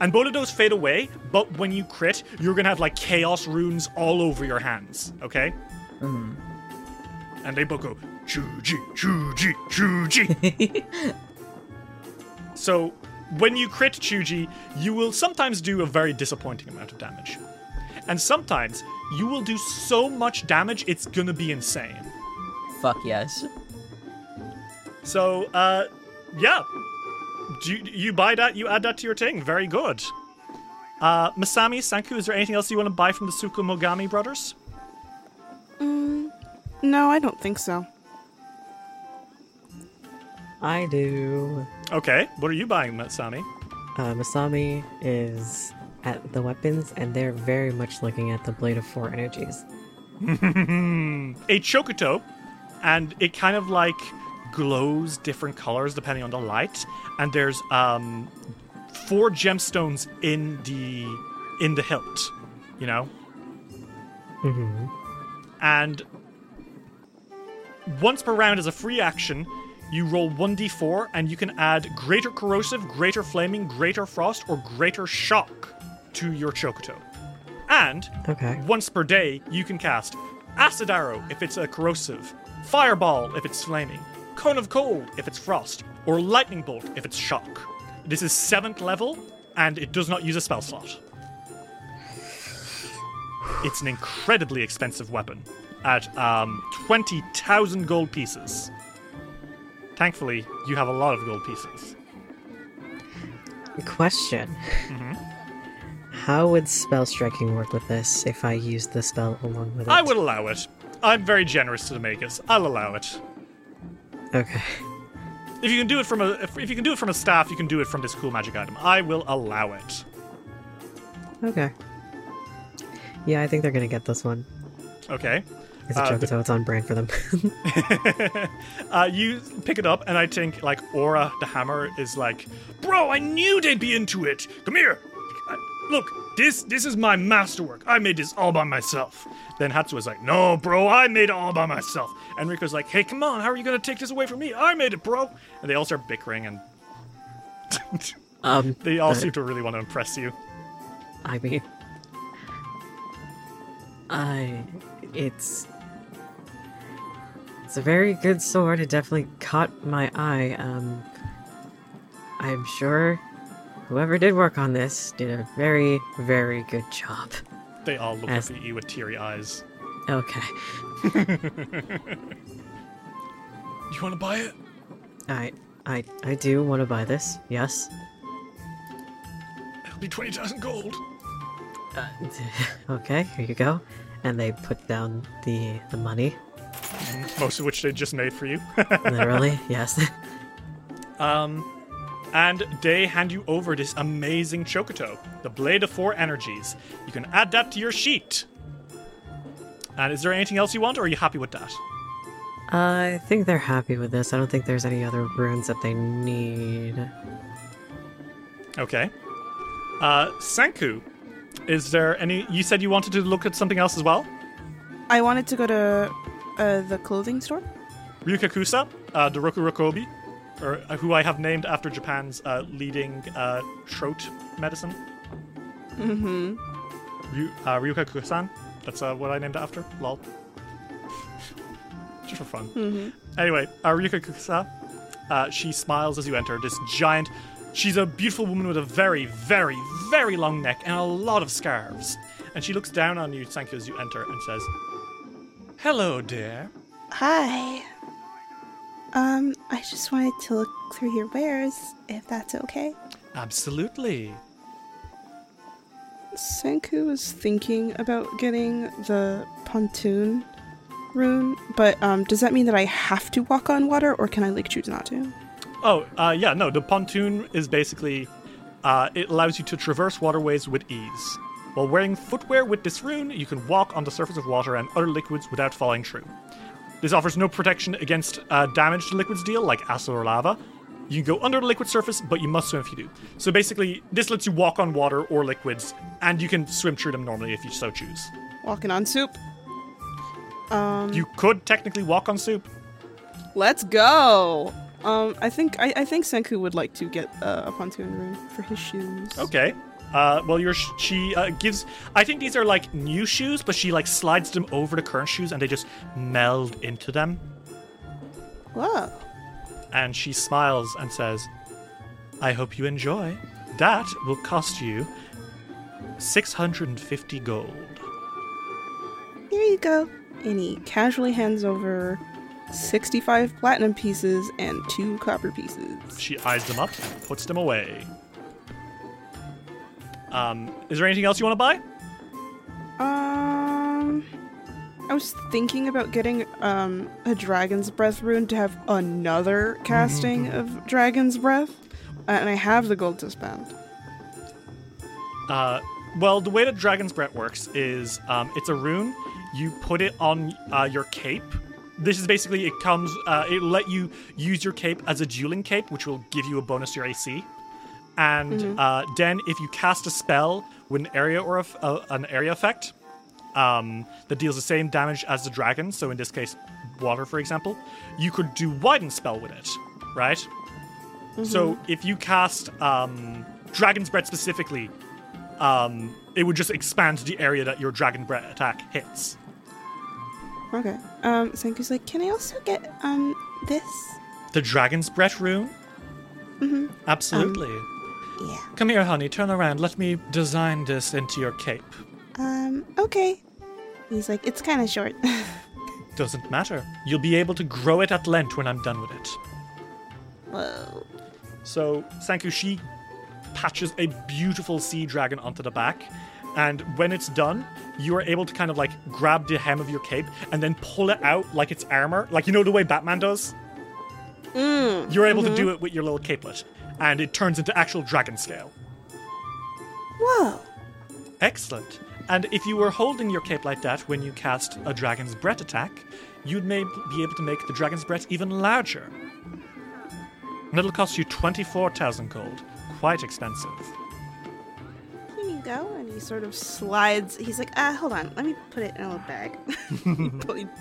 And both of those fade away, but when you crit, you're gonna have like chaos runes all over your hands, okay? Mm. And they both go, Chuji, Chuji, Chuji. so when you crit Chuji, you will sometimes do a very disappointing amount of damage. And sometimes you will do so much damage, it's gonna be insane. Fuck yes. So, uh, yeah. Do you, you buy that, you add that to your thing. Very good. Uh, Masami, Sanku, is there anything else you want to buy from the Tsukumogami brothers? Mm, no, I don't think so. I do. Okay, what are you buying, Masami? Uh, Masami is at the weapons, and they're very much looking at the Blade of Four Energies. a chokuto, and it kind of like glows different colors depending on the light. And there's um four gemstones in the in the hilt, you know. Mm-hmm. And once per round as a free action, you roll 1d4 and you can add greater corrosive, greater flaming, greater frost, or greater shock to your chokuto. And Okay. once per day, you can cast Acid Arrow if it's a corrosive, Fireball if it's flaming, Cone of Cold if it's frost, or Lightning Bolt if it's shock. This is 7th level, and it does not use a spell slot. It's an incredibly expensive weapon at um, 20,000 gold pieces. Thankfully, you have a lot of gold pieces. Question. Mm-hmm. How would spell striking work with this if I used the spell along with it? I would allow it. I'm very generous to the makers. I'll allow it. Okay. If you can do it from a if, if you can do it from a staff, you can do it from this cool magic item. I will allow it. Okay. Yeah, I think they're gonna get this one. Okay. It's a Uh, joke, so it's on brand for them. uh, you pick it up, and I think like Aura the hammer is like, bro, I knew they'd be into it. Come here. Look, this this is my masterwork. I made this all by myself. Then Hatsu is like, no, bro, I made it all by myself. And Riko's like, hey, come on, how are you gonna take this away from me? I made it, bro. And they all start bickering, and um, they all seem to really want to impress you. I mean, I it's it's a very good sword. It definitely caught my eye. Um, I'm sure whoever did work on this did a very, very good job. They all look As- up at you with teary eyes. Okay, You want to buy it? I I I do want to buy this. Yes. It'll be twenty thousand gold. Uh, okay, here you go. And they put down the the money. Most of which they just made for you. Literally, yes. Um, and they hand you over this amazing Chokuto, the Blade of Four Energies. You can add that to your sheet. And is there anything else you want, or are you happy with that? I think they're happy with this. I don't think there's any other runes that they need. Okay. Uh, Sanku, is there any? You said you wanted to look at something else as well. I wanted to go to uh, the clothing store. Ryukakusa, uh, the Rokurokubi, or uh, who I have named after Japan's uh, leading uh, throat medicine. Mm-hmm. Ryu, uh, Ryukakusan. That's uh, what I named it after. Lol. Just for fun. Mm-hmm. Anyway, uh, Ryukakusa, uh, she smiles as you enter. This giant. She's a beautiful woman with a very, very, very long neck and a lot of scarves. And she looks down on you, Sanku, as you enter and says, Hello, dear. Hi. Um, I just wanted to look through your wares, if that's okay. Absolutely. Senku was thinking about getting the pontoon rune, but um, does that mean that I have to walk on water, or can I like choose not to? Oh, uh, yeah, no, the pontoon is basically. Uh, it allows you to traverse waterways with ease. While wearing footwear with this rune, you can walk on the surface of water and other liquids without falling through. This offers no protection against uh, damage to liquids deal, like acid or lava. You can go under the liquid surface, but you must swim if you do. So basically, this lets you walk on water or liquids, and you can swim through them normally if you so choose. Walking on soup. Um, You could technically walk on soup. let's go. Um, I think I, I think Senku would like to get uh, a pontoon rune for his shoes. Okay. Uh, well, your she uh, gives. I think these are like new shoes, but she like slides them over the current shoes, and they just meld into them. Whoa. And she smiles and says, "I hope you enjoy. That will cost you six hundred and fifty gold." Here you go. And he casually hands over 65 platinum pieces and two copper pieces. She eyes them up, puts them away. Um, is there anything else you want to buy? Um, I was thinking about getting um a dragon's breath rune to have another casting of dragon's breath, uh, and I have the gold to spend. Uh, well, the way that Dragon's Breath works is um, it's a rune. You put it on uh, your cape. This is basically it comes. Uh, it let you use your cape as a dueling cape, which will give you a bonus to your AC. And uh, then, if you cast a spell with an area or a, uh, an area effect um, that deals the same damage as the dragon, so in this case, water, for example, you could do widen spell with it, right? So if you cast um, Dragon's Breath specifically, um, it would just expand the area that your Dragon Breath attack hits. Okay. Um, Senku's like, can I also get um this? The Dragon's Breath rune? Mm-hmm. Absolutely. Yeah. Come here, honey. Turn around. Let me design this into your cape. Um, okay. He's like, it's kind of short. Doesn't matter. You'll be able to grow it at length when I'm done with it. Whoa. So Sankushi patches a beautiful sea dragon onto the back, and when it's done, you are able to kind of like grab the hem of your cape and then pull it out like it's armor, like you know the way Batman does. You're able to do it with your little capelet, and it turns into actual dragon scale. Whoa. Excellent. And if you were holding your cape like that when you cast a dragon's breath attack, you'd may be able to make the dragon's breath even larger. And it'll cost you 24,000 gold. Quite expensive. Here you go. And he sort of slides. He's like, ah, hold on. Let me put it in a little bag.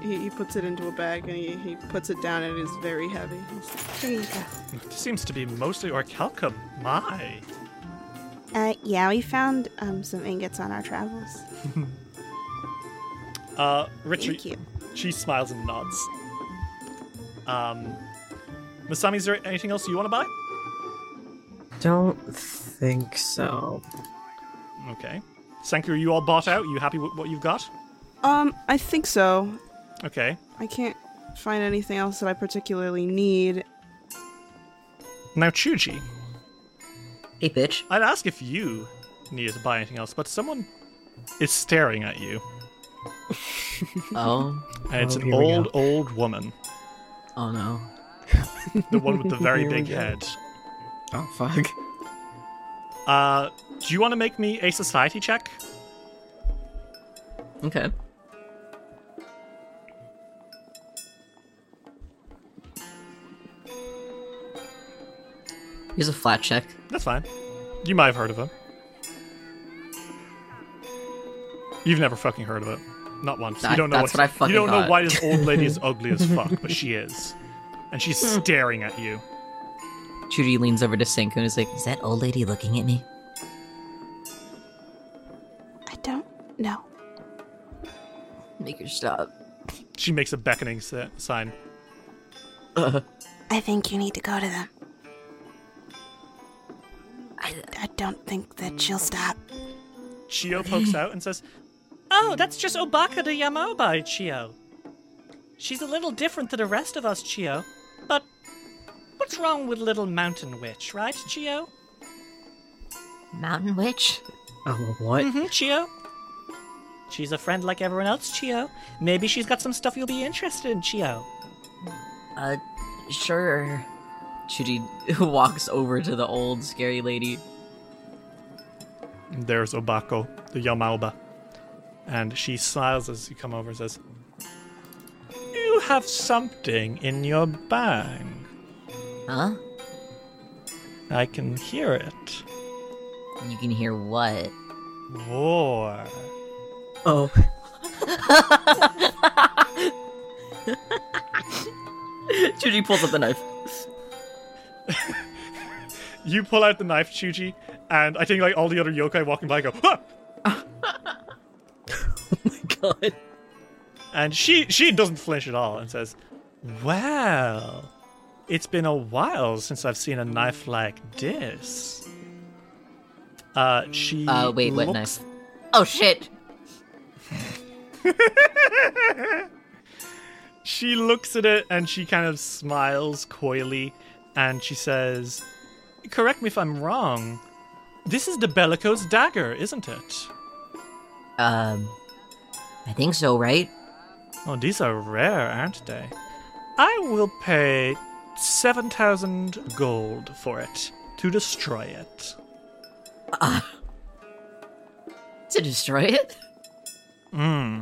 he, he, he puts it into a bag and he, he puts it down and it is very heavy. He's here you go. Seems to be mostly orichalcum. My. Uh, yeah, we found um some ingots on our travels. Uh, Richard. Thank you. She smiles and nods. Um, Masami, is there anything else you want to buy? Don't think so. Okay. Sanku, are you all bought out? You happy with what you've got? Um, I think so. Okay. I can't find anything else that I particularly need. Now, Chuji, Hey, bitch. I'd ask if you needed to buy anything else, but someone is staring at you. Oh, And it's Oh, an here go. old, old woman. oh no. The one with the very Here big go. head. Oh fuck. Uh, do you want to make me a society check? Okay. Here's a flat check. That's fine. You might have heard of him. You've never fucking heard of it. Not once. you don't know that's what I fucking You don't know thought. why this old lady is ugly as fuck, but she is. And she's hmm. staring at you. Judy leans over to Senku and is like, Is that old lady looking at me? I don't know. make her stop. She makes a beckoning sa- sign. I think you need to go to them. I, I don't think that she'll stop. Chio pokes out and says, Oh, that's just Obako the Yamaoba, Chio. She's a little different to the rest of us, Chio. But what's wrong with little mountain witch, right, Chio? Mountain witch? Oh what? Mm-hmm, Chio. She's a friend like everyone else, Chio. Maybe she's got some stuff you'll be interested in, Chio. Uh, sure. Chuji walks over to the old scary lady. There's Obako, the Yamaoba. And she smiles as you come over and says, You have something in your bag. Huh? I can hear it. You can hear what? War. Oh. Chuji pulls up the knife. You pull out the knife, Chuji, and I think like all the other yokai walking by go, "Huh!" Oh my god. and she she doesn't flinch at all and says, "Well, it's been a while since I've seen a knife like this." Uh, she. Uh, wait, what looks- knife? Oh shit! She looks at it and she kind of smiles coyly, and she says, "Correct me if I'm wrong. This is the Bellico's dagger, isn't it?" Um, I think so, right? Oh, these are rare, aren't they? I will pay 7,000 gold for it to destroy it. to destroy it. Hmm.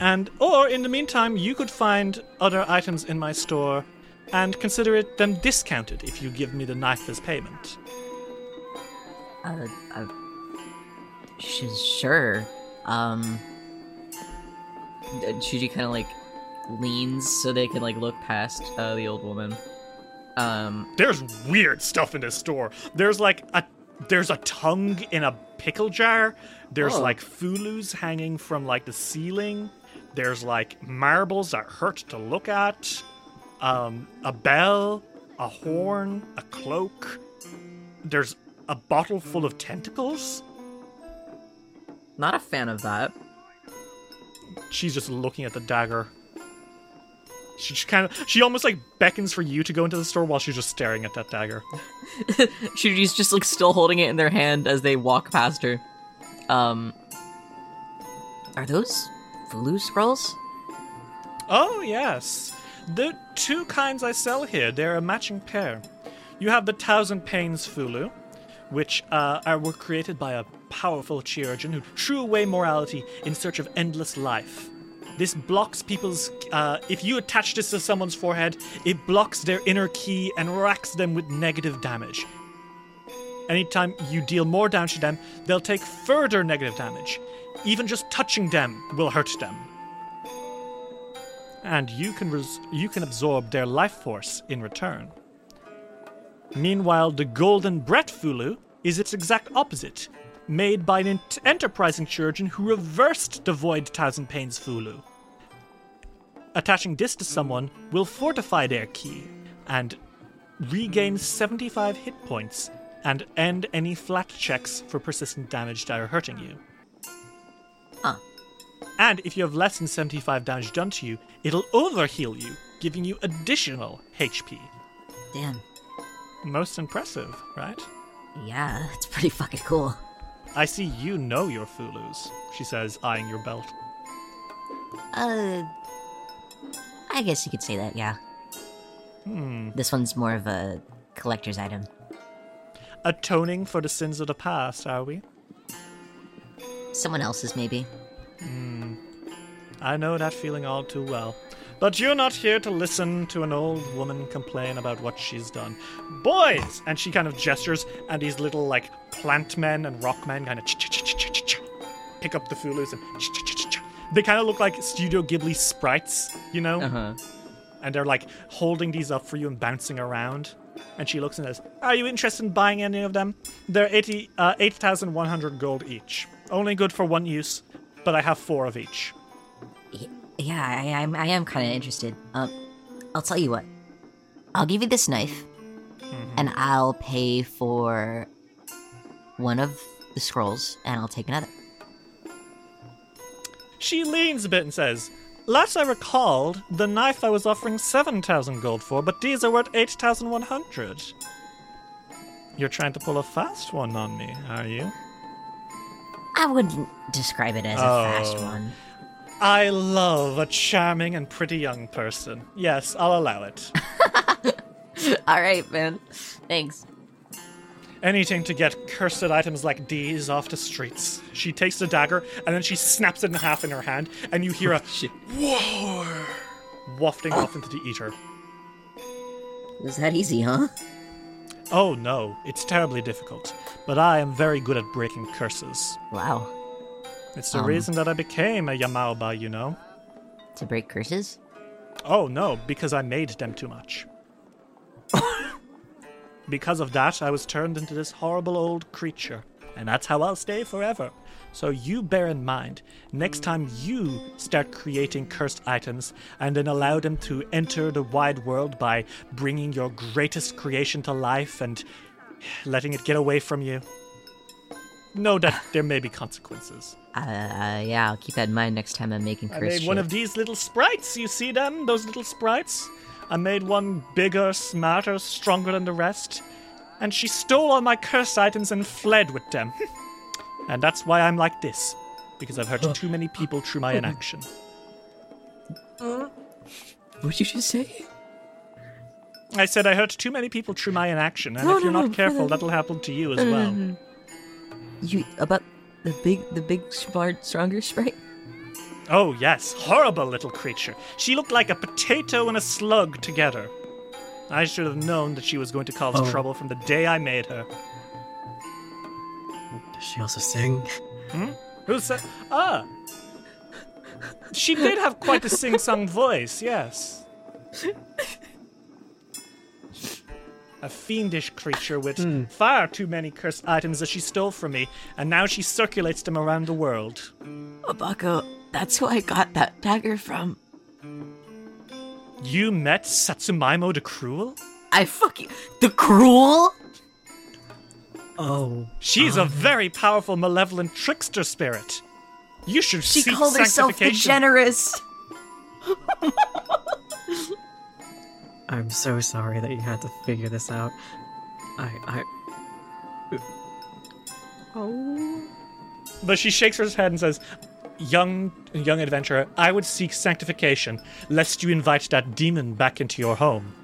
And or in the meantime, you could find other items in my store and consider it them discounted if you give me the knife as payment. Uh, uh sh- sure. Um, uh, Chuji kind of like leans so they can like look past uh, the old woman. Um, There's weird stuff in this store. There's like a there's a tongue in a pickle jar. There's Oh. like fulus hanging from like the ceiling. There's like marbles that hurt to look at. Um, a bell, a horn, a cloak. There's a bottle full of tentacles. not a fan of that. She's just looking at the dagger. She just kind of she almost like beckons for you to go into the store while she's just staring at that dagger. she's just like still holding it in their hand as they walk past her. Um, are those Fulu scrolls? Oh, yes. The two kinds I sell here, they're a matching pair. You have the Thousand Pains Fulu, which uh, are, were created by a powerful Chirurgeon who threw away morality in search of endless life. This blocks people's. Uh, if you attach this to someone's forehead, it blocks their inner ki and racks them with negative damage. Anytime you deal more damage to them, they'll take further negative damage. Even just touching them will hurt them and you can res- you can absorb their life force in return. Meanwhile, the Golden Brett Fulu is its exact opposite, made by an ent- enterprising surgeon who reversed the Void Thousand Pains Fulu. Attaching this to someone will fortify their ki and regain 75 hit points and end any flat checks for persistent damage that are hurting you. Huh. And if you have less than 75 damage done to you, it'll overheal you, giving you additional HP. Damn. Most impressive, right? Yeah, it's pretty fucking cool. I see you know your Fulus, she says, eyeing your belt. Uh, I guess you could say that, yeah. Hmm. This one's more of a collector's item. Atoning for the sins of the past, are we? Someone else's, maybe. I know that feeling all too well. But you're not here to listen to an old woman complain about what she's done. Boys! And she kind of gestures, and these little, like, plant men and rock men kind of pick up the Fulus and they kind of look like Studio Ghibli sprites, you know? Uh huh. And they're, like, holding these up for you and bouncing around. And she looks and says, Are you interested in buying any of them? They're 80, uh, 8,100 gold each. Only good for one use, but I have four of each. Yeah, I, I'm, I am kind of interested. Um, I'll tell you what. I'll give you this knife, and I'll pay for one of the scrolls, and I'll take another. She leans a bit and says, Last I recalled, the knife I was offering 7,000 gold for, but these are worth 8,100. You're trying to pull a fast one on me, are you? I wouldn't describe it as a fast Oh. one. I love a charming and pretty young person. Yes, I'll allow it. All right, man. Thanks. Anything to get cursed items like these off the streets. She takes the dagger and then she snaps it in half in her hand, and you hear a whoa wafting off into the eater. It was that easy, huh? Oh no, it's terribly difficult, but I am very good at breaking curses. Wow. It's the Um. reason that I became a Yamaoba, you know? To break curses? Oh no, because I made them too much. because of that, I was turned into this horrible old creature, and that's how I'll stay forever. So you bear in mind, next time you start creating cursed items and then allow them to enter the wide world by bringing your greatest creation to life and letting it get away from you, know that there may be consequences. Uh, uh, yeah, I'll keep that in mind next time I'm making cursed I made one of these little sprites. You see them? Those little sprites? I made one bigger, smarter, stronger than the rest. And she stole all my cursed items and fled with them. and that's why I'm like this. Because I've hurt too many people through my inaction. What did you just say? I said I hurt too many people through my inaction, and No, if you're no, not no, careful, no, no. that'll happen to you as No, no, well. no, no. You about the big, the big, smart, stronger sprite? Oh, yes, horrible little creature. She looked like a potato and a slug together. I should have known that she was going to cause Oh. trouble from the day I made her. Does she also sing? Who said? Ah! She did have quite a sing song voice, yes. A fiendish creature with far too many cursed items that she stole from me, and now she circulates them around the world. Obako, that's who I got that dagger from. You met Satsumaimo the Cruel? I fucking the cruel. Oh, She's a uh-huh. very powerful, malevolent trickster spirit. You should She seek called herself the generous. I'm so sorry that you had to figure this out. I, I, Oh. But she shakes her head and says, Young young adventurer, I would seek sanctification, lest you invite that demon back into your home.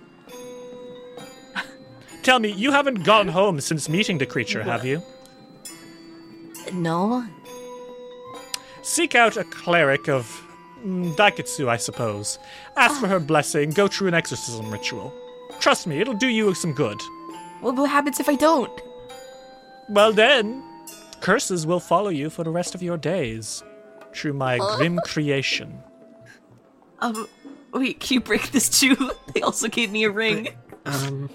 Tell me, you haven't gone home since meeting the creature, have you? No, Seek out a cleric of mm, Daikitsu, I suppose. Ask for her blessing, go through an exorcism ritual. Trust me, it'll do you some good. what, what happens if I don't? Well then, curses will follow you for the rest of your days. Through my grim creation. Um, wait, can you break this too? They also gave me a ring. um,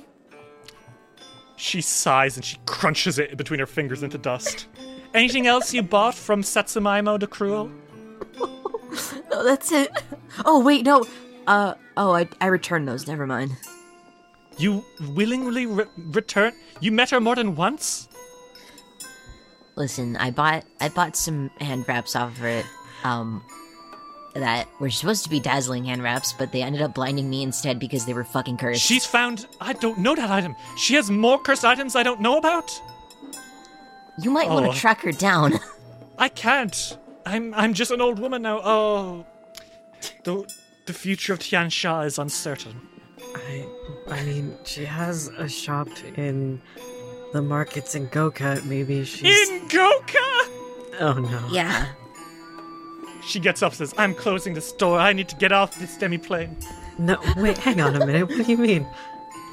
She sighs and she crunches it between her fingers into dust. Anything else you bought from Satsumaimo the Cruel? No, that's it. Oh wait, no. Uh, oh, I I returned those. Never mind. You willingly re- return? You met her more than once? Listen, I bought I bought some hand wraps off of it. Um that were supposed to be dazzling hand wraps, but they ended up blinding me instead because they were fucking cursed. She's found. I don't know that item. She has more cursed items I don't know about? you might want Oh. to track her down. I can't. I'm I'm just an old woman now. Oh. The, the future of Tian Xia is uncertain. I, I mean, she has a shop in the markets in Goka. Maybe she's. In Goka! Oh no. yeah. She gets up and says, I'm closing the store. I need to get off this demi-plane. No, wait, hang on a minute. What do you mean?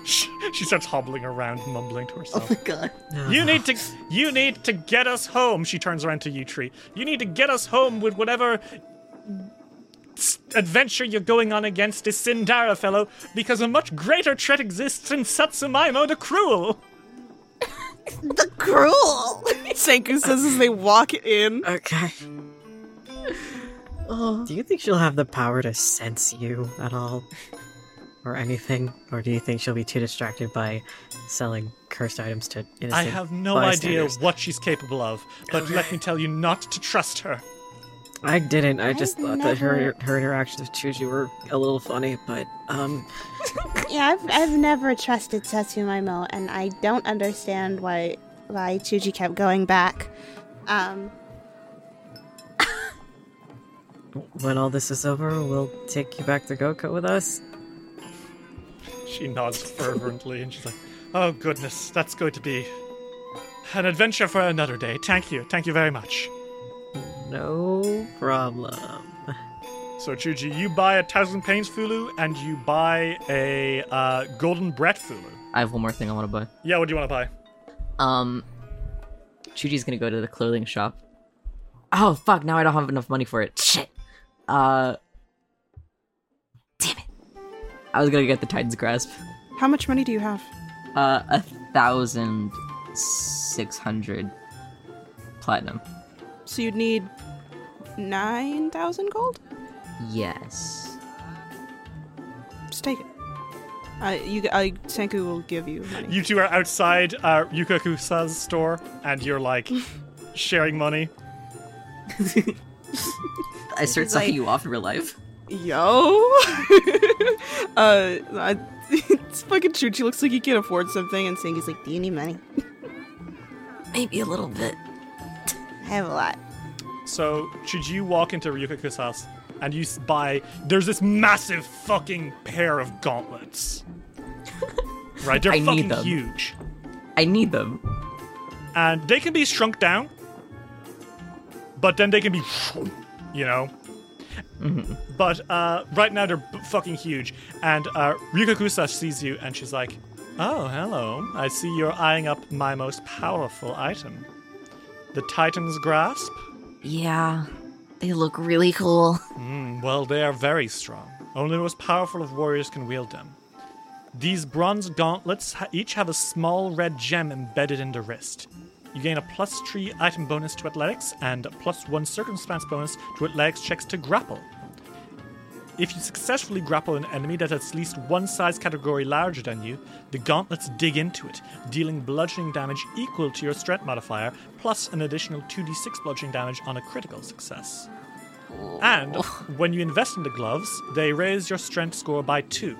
She, she starts hobbling around, mumbling to herself. Oh my god. No. You need to you need to get us home. She turns around to you, Tree. You need to get us home with whatever adventure you're going on against this Syndara fellow, because a much greater threat exists in Satsumaimo the Cruel. The cruel. Senku says as they walk in. Okay. Oh. Do you think she'll have the power to sense you at all? Or anything? Or do you think she'll be too distracted by selling cursed items to innocent I have no idea what she's capable of, but let me tell you not to trust her. I didn't. I just I've thought that her her interactions with Chuji were a little funny, but um Yeah, I've, I've never trusted Satsumaimo, and I don't understand why why Chuji kept going back. Um, when all this is over, we'll take you back to Goka with us. She nods fervently and she's like, Oh goodness, that's going to be an adventure for another day. Thank you. Thank you very much. No problem. So Chuji, you buy a thousand pains Fulu and you buy a uh, golden Brett Fulu. I have one more thing I want to buy. Yeah, what do you want to buy? Um, Chuji's gonna go to the clothing shop. Oh fuck! Now I don't have enough money for it. Shit. Uh, damn it. I was gonna get the Titan's grasp. How much money do you have? Uh, a thousand six hundred platinum. So you'd need nine thousand gold. Yes. Just take it. I you I Senku will give you money. You two are outside uh, Ryukakusa's store and you're like sharing money. I start sucking like- you off in real life. Yo. uh, I, it's fucking true. She looks like he can't afford something, and Senku's like, "Do you need money?" Maybe a little bit. I have a lot. So should you walk into Ryukaku's house and you s- buy there's this massive fucking pair of gauntlets. Right? They're I need fucking them. huge. I need them. And they can be shrunk down. But then they can be, you know. But uh, right now they're b- fucking huge. And uh, Ryukakusa sees you and she's like, Oh, hello. I see you're eyeing up my most powerful item. The Titan's Grasp? Yeah, they look really cool. Mm, well, they are very strong. Only the most powerful of warriors can wield them. These bronze gauntlets ha- each have a small red gem embedded in the wrist. You gain a plus 3 item bonus to athletics and a plus 1 circumstance bonus to athletics checks to grapple. If you successfully grapple an enemy that is at least one size category larger than you, the gauntlets dig into it, dealing bludgeoning damage equal to your strength modifier, plus an additional 2d6 bludgeoning damage on a critical success. And when you invest in the gloves, they raise your strength score by two.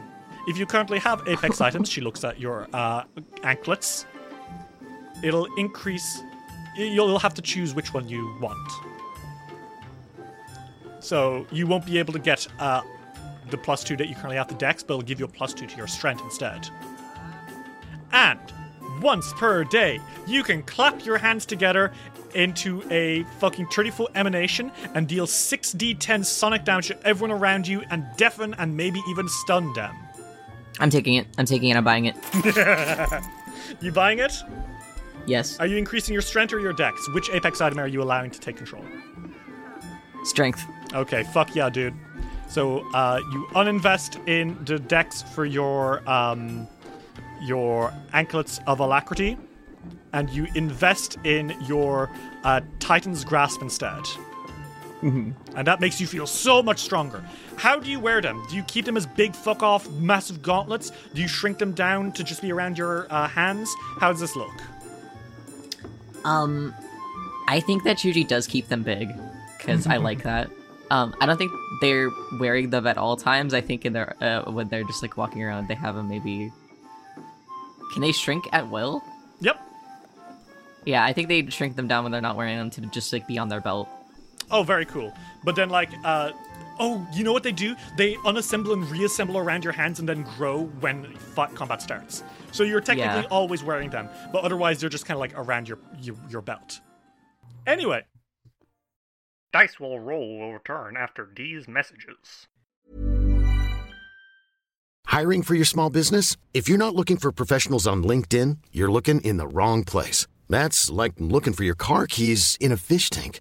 If you currently have apex items, she looks at your uh, anklets. It'll increase. You'll have to choose which one you want. So you won't be able to get uh, the plus two that you currently have to dex, but it'll give you a plus two to your strength instead. And once per day, you can clap your hands together into a fucking 30 foot emanation and deal 6d10 sonic damage to everyone around you and deafen and maybe even stun them. I'm taking it. I'm taking it. I'm buying it. You buying it? Yes. Are you increasing your strength or your dex? Which apex item are you allowing to take control? Strength. Okay, fuck yeah, dude. So uh, you uninvest in the dex for your um, your anklets of alacrity, and you invest in your uh, Titan's grasp instead. And that makes you feel so much stronger. How do you wear them? Do you keep them as big fuck off massive gauntlets? Do you shrink them down to just be around your uh, hands? How does this look? Um, I think that Chuji does keep them big because I like that. Um, I don't think they're wearing them at all times. I think in their uh, when they're just like walking around, they have them maybe. Can they shrink at will? Yep. Yeah, I think they shrink them down when they're not wearing them to just like be on their belt. Oh, very cool. But then, like, uh, oh, you know what they do? They unassemble and reassemble around your hands and then grow when fight combat starts. So you're technically Yeah. always wearing them, but otherwise they're just kind of like around your, your your belt. Anyway, dice will roll will return after these messages. Hiring for your small business? If you're not looking for professionals on LinkedIn, you're looking in the wrong place. That's like looking for your car keys in a fish tank.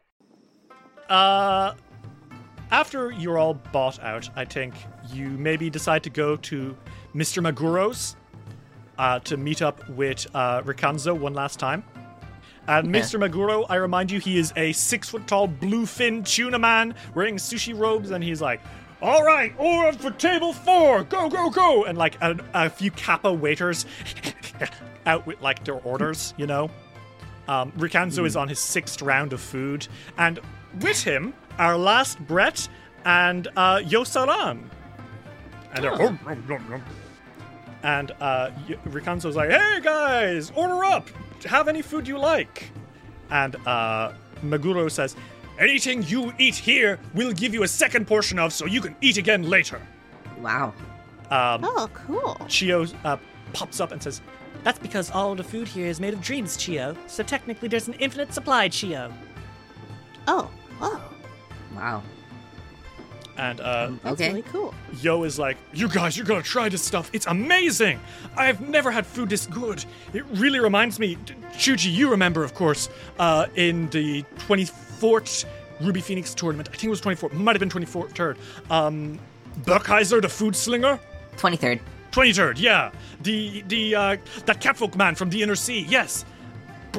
Uh, after you're all bought out, I think you maybe decide to go to Mr. Maguro's uh, to meet up with uh, Rikanzo one last time. And Mr. Maguro, I remind you, he is a six foot tall bluefin tuna man wearing sushi robes, and he's like, all right, order for table four, go, go, go! And like a, a few Kappa waiters out with like their orders, you know? Um, Rikanzo is on his sixth round of food, and with him are last Brett and uh, Yosaran. And they're and uh, Y- Rikanzo's like, "Hey guys, order up. Have any food you like." And uh, Maguro says, "Anything you eat here, we'll give you a second portion of, so you can eat again later." Wow. Um, Oh, cool. Chio uh, pops up and says, That's because all the food here is made of dreams, Chio. So technically, there's an infinite supply, Chio. Oh, wow. Wow. and uh, That's Okay. really cool. Yo is like, You guys, you're gonna try this stuff. It's amazing. I've never had food this good. It really reminds me, Chuji, you remember, of course, uh, in the 24th Ruby Phoenix tournament. I think it was 24th, might have been 24th. Um, Burkheiser, the food slinger. 23rd. 23rd, yeah. The the uh, that catfolk man from the inner sea, yes.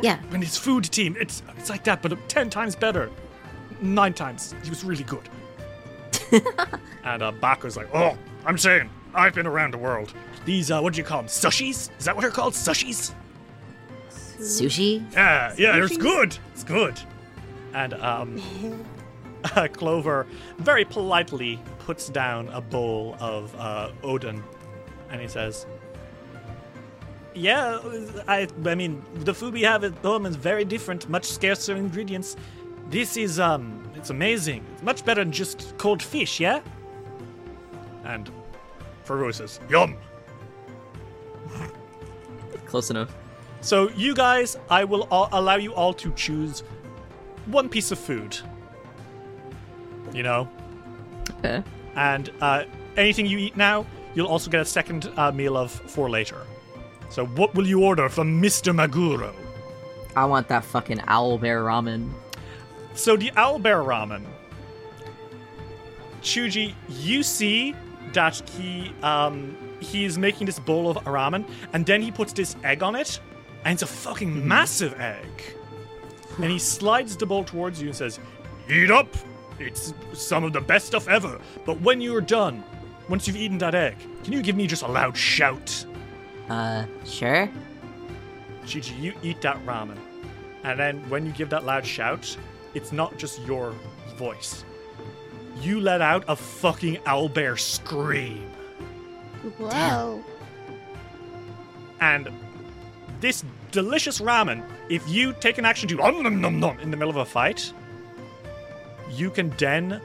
Yeah. And his food team, it's it's like that, but ten times better. Nine times. He was really good. and uh, Bako's like, oh, I'm saying, I've been around the world. These, uh, what do you call them? Sushis? Is that what they're called? Sushis? Sushi? Yeah, yeah, it's good. It's good. And um, uh, Clover very politely puts down a bowl of uh, udon, and he says, "Yeah, I, I mean, the food we have at home is very different, much scarcer ingredients. This is um, it's amazing. It's much better than just cold fish, yeah." And Farouk says, "Yum." Close enough. So you guys, I will all allow you all to choose one piece of food. You know, Okay. and uh, anything you eat now, you'll also get a second uh, meal of for later. So what will you order from Mr. Maguro? I want that fucking owl bear ramen. So the owlbear ramen. Chuji, you see that he um he's making this bowl of ramen, and then he puts this egg on it, and it's a fucking massive egg. And he slides the bowl towards you and says, "Eat up! It's some of the best stuff ever. But when you're done, once you've eaten that egg, can you give me just a loud shout?" Uh, sure. Gigi, you eat that ramen. And then when you give that loud shout, it's not just your voice. You let out a fucking owlbear scream. Whoa. And this delicious ramen, if you take an action to um, nom nom nom in the middle of a fight, you can then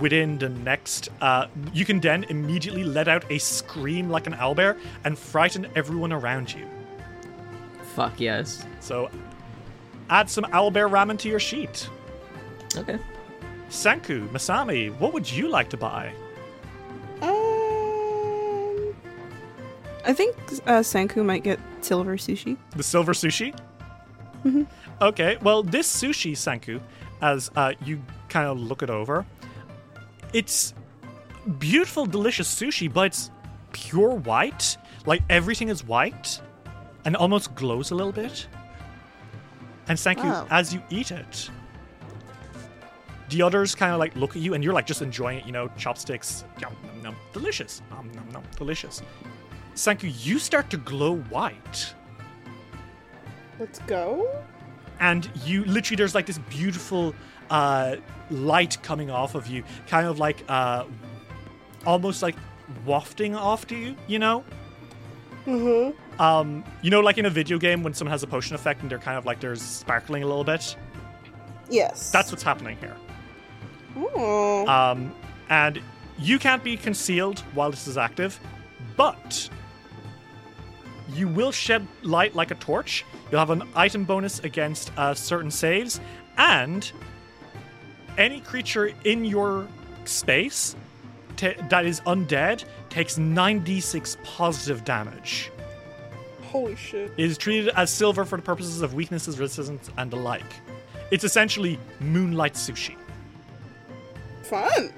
within the next uh, you can then immediately let out a scream like an owlbear and frighten everyone around you. Fuck yes. So add some owlbear ramen to your sheet. Okay. Sanku, Masami, what would you like to buy? Um, I think uh, Sanku might get silver sushi. The silver sushi? Okay, well, this sushi, Sanku, as uh, you kind of look it over, it's beautiful, delicious sushi, but it's pure white. Like everything is white and almost glows a little bit. And Sanku, Wow. as you eat it, the others kind of like look at you and you're like just enjoying it, you know, chopsticks, yum, yum, yum, delicious, um, num, num, delicious. Sanku, you start to glow white. Let's go. and you literally there's like this beautiful uh, light coming off of you, kind of like uh, almost like wafting off to you, you know? Mm-hmm. Um, you know, like in a video game when someone has a potion effect and they're kind of like they're sparkling a little bit. Yes. That's what's happening here. Oh. Um, and you can't be concealed while this is active, but you will shed light like a torch. You'll have an item bonus against uh, certain saves, and any creature in your space ta that is undead takes 9d6 positive damage. Holy shit. It is treated as silver for the purposes of weaknesses, resistance, and the like. It's essentially moonlight sushi. Fun.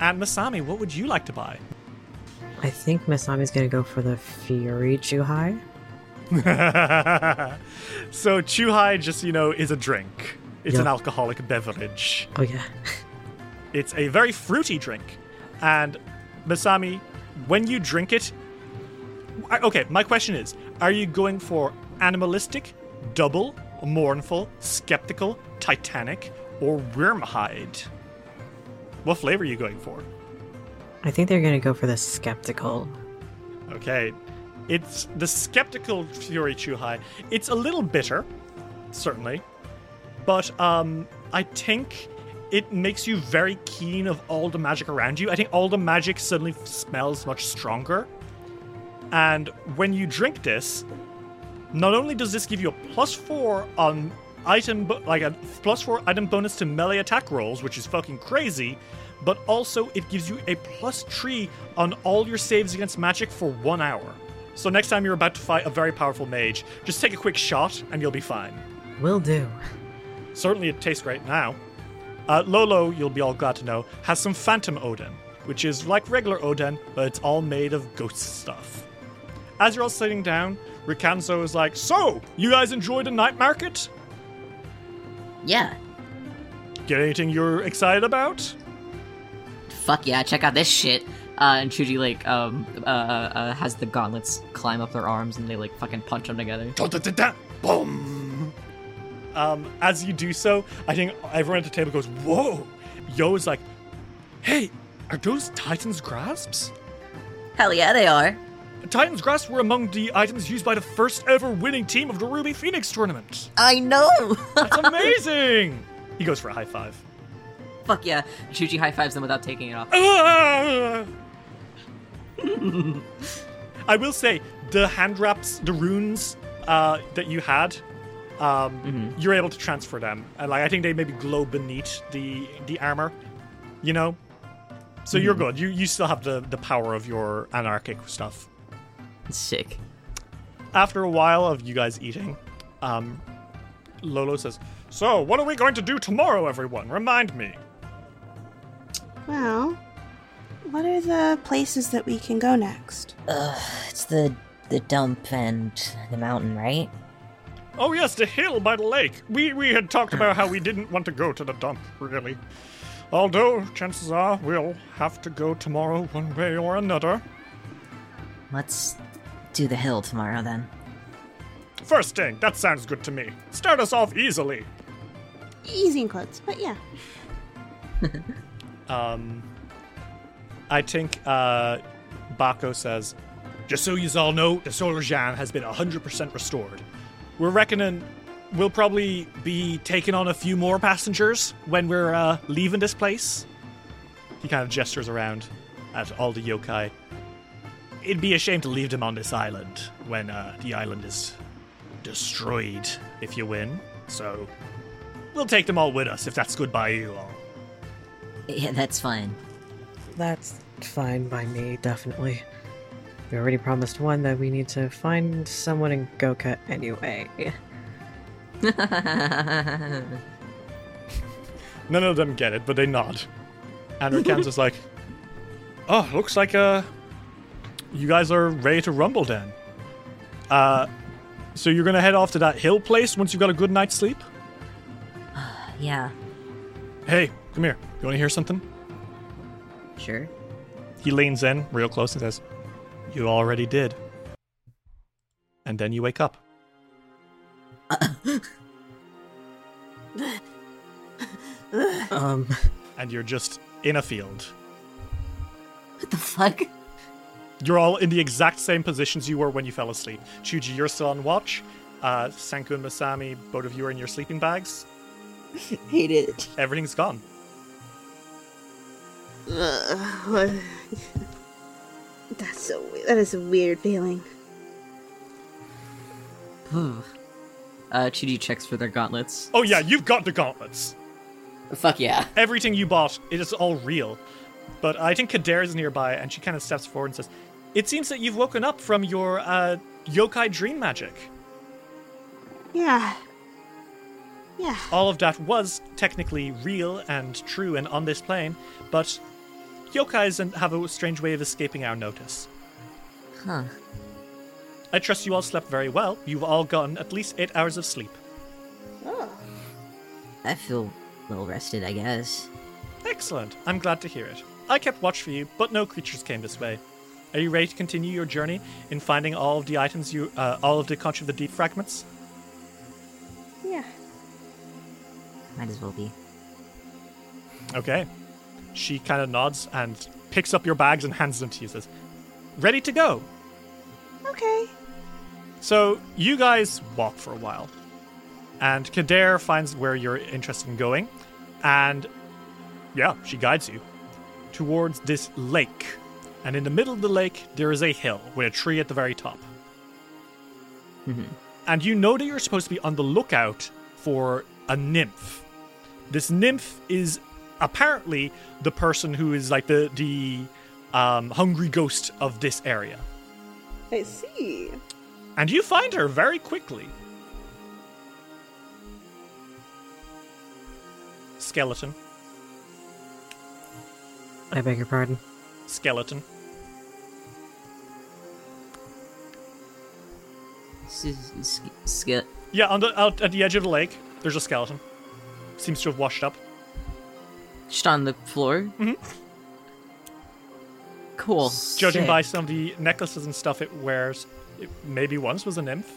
And Masami, what would you like to buy? I think Masami's gonna go for the Fury Chuhai. so Chuhai just, you know, is a drink. It's an alcoholic beverage. Oh yeah. It's a very fruity drink. And Masami, when you drink it, I- okay, my question is, are you going for animalistic, double, mournful, skeptical, titanic, or wormhide? What flavor are you going for? I think they're gonna go for the skeptical. Okay. It's the skeptical Fury Chuhai. It's a little bitter, certainly. But um I think it makes you very keen of all the magic around you. I think all the magic suddenly smells much stronger. And when you drink this, not only does this give you a plus 4 on item like a plus 4 item bonus to melee attack rolls, which is fucking crazy, but also it gives you a plus 3 on all your saves against magic for 1 hour. So next time you're about to fight a very powerful mage, just take a quick shot and you'll be fine. Will do. Certainly, it tastes great now. Uh, Lolo, you'll be all glad to know, has some Phantom udon, which is like regular udon, but it's all made of ghost stuff. As you're all sitting down, Rikanzo is like, So, you guys enjoyed the night market? Yeah. Get anything you're excited about? Fuck yeah, check out this shit. Uh, and Chuji like um uh, uh has the gauntlets climb up their arms and they like fucking punch them together. Boom! Um, as you do so, I think everyone at the table goes, Whoa! Yo is like, Hey, are those Titan's grasps? Hell yeah, they are. Titan's grasps were among the items used by the first ever winning team of the Ruby Phoenix tournament. I know. That's amazing! he goes for a high five. Fuck yeah. Chuji high fives them without taking it off. Ah! I will say the hand wraps, the runes uh, that you had, um, you're able to transfer them, and like I think they maybe glow beneath the the armor, you know. So you're good. You you still have the the power of your anarchic stuff. Sick. After a while of you guys eating, um, Lolo says, "So what are we going to do tomorrow, everyone? Remind me." Well, what are the places that we can go next? Ugh, it's the the dump and the mountain, right? Oh yes, the hill by the lake. We we had talked about how we didn't want to go to the dump, really. Although chances are we'll have to go tomorrow one way or another. Let's do the hill tomorrow then. First thing, that sounds good to me. Start us off easily. Easy in quotes, but yeah. Um I think uh Bako says, just so you all know, the Solar Jan has been 100% restored. We're reckoning we'll probably be taking on a few more passengers when we're uh, leaving this place. He kind of gestures around at all the yokai. It'd be a shame to leave them on this island when uh, the island is destroyed if you win. So we'll take them all with us if that's good by you all. Yeah, that's fine. That's fine by me, definitely. We already promised one that we need to find someone in Goka anyway. None of them get it, but they nod. And Rikanzo's like, "Oh, looks like uh, you guys are ready to rumble then. Uh, so you're gonna head off to that hill place once you've got a good night's sleep. yeah, Hey, come here. You want to hear something?" sure. He leans in real close and says, "You already did." And then you wake up. um, and you're just in a field. What the fuck? You're all in the exact same positions you were when you fell asleep. Chuji, you're still on watch. Uh, Senku and Masami, both of you are in your sleeping bags. Hate it. Everything's gone. What- That's so weird. That is a weird feeling. uh, Chuji checks for their gauntlets. Oh yeah, you've got the gauntlets. Fuck yeah. Everything you bought, it is all real. But I think Kader is nearby, and she kind of steps forward and says, "It seems that you've woken up from your uh, yokai dream magic. Yeah. Yeah. All of that was technically real and true and on this plane, but yokais and- have a strange way of escaping our notice. Huh. I trust you all slept very well. You've all gotten at least eight hours of sleep. Oh. I feel well rested, I guess. Excellent. I'm glad to hear it. I kept watch for you, but no creatures came this way. Are you ready to continue your journey in finding all of the items you, uh, all of the Conch of the Deep fragments? Yeah. Might as well be. Okay. She kind of nods and picks up your bags and hands them to you. Says, "Ready to go." Okay. So you guys walk for a while, and Kader finds where you're interested in going, and yeah, she guides you towards this lake. And in the middle of the lake, there is a hill with a tree at the very top. Mm-hmm. And you know that you're supposed to be on the lookout for a nymph. This nymph is apparently the person who is like the the um, hungry ghost of this area. I see. And you find her very quickly. Skeleton. I beg your pardon. Skeleton. S- s- Yeah, on the out at the edge of the lake, there's a skeleton. Seems to have washed up. On the floor. Mhm. Cool. Judging Sick. by some of the necklaces and stuff it wears, it maybe once was a nymph.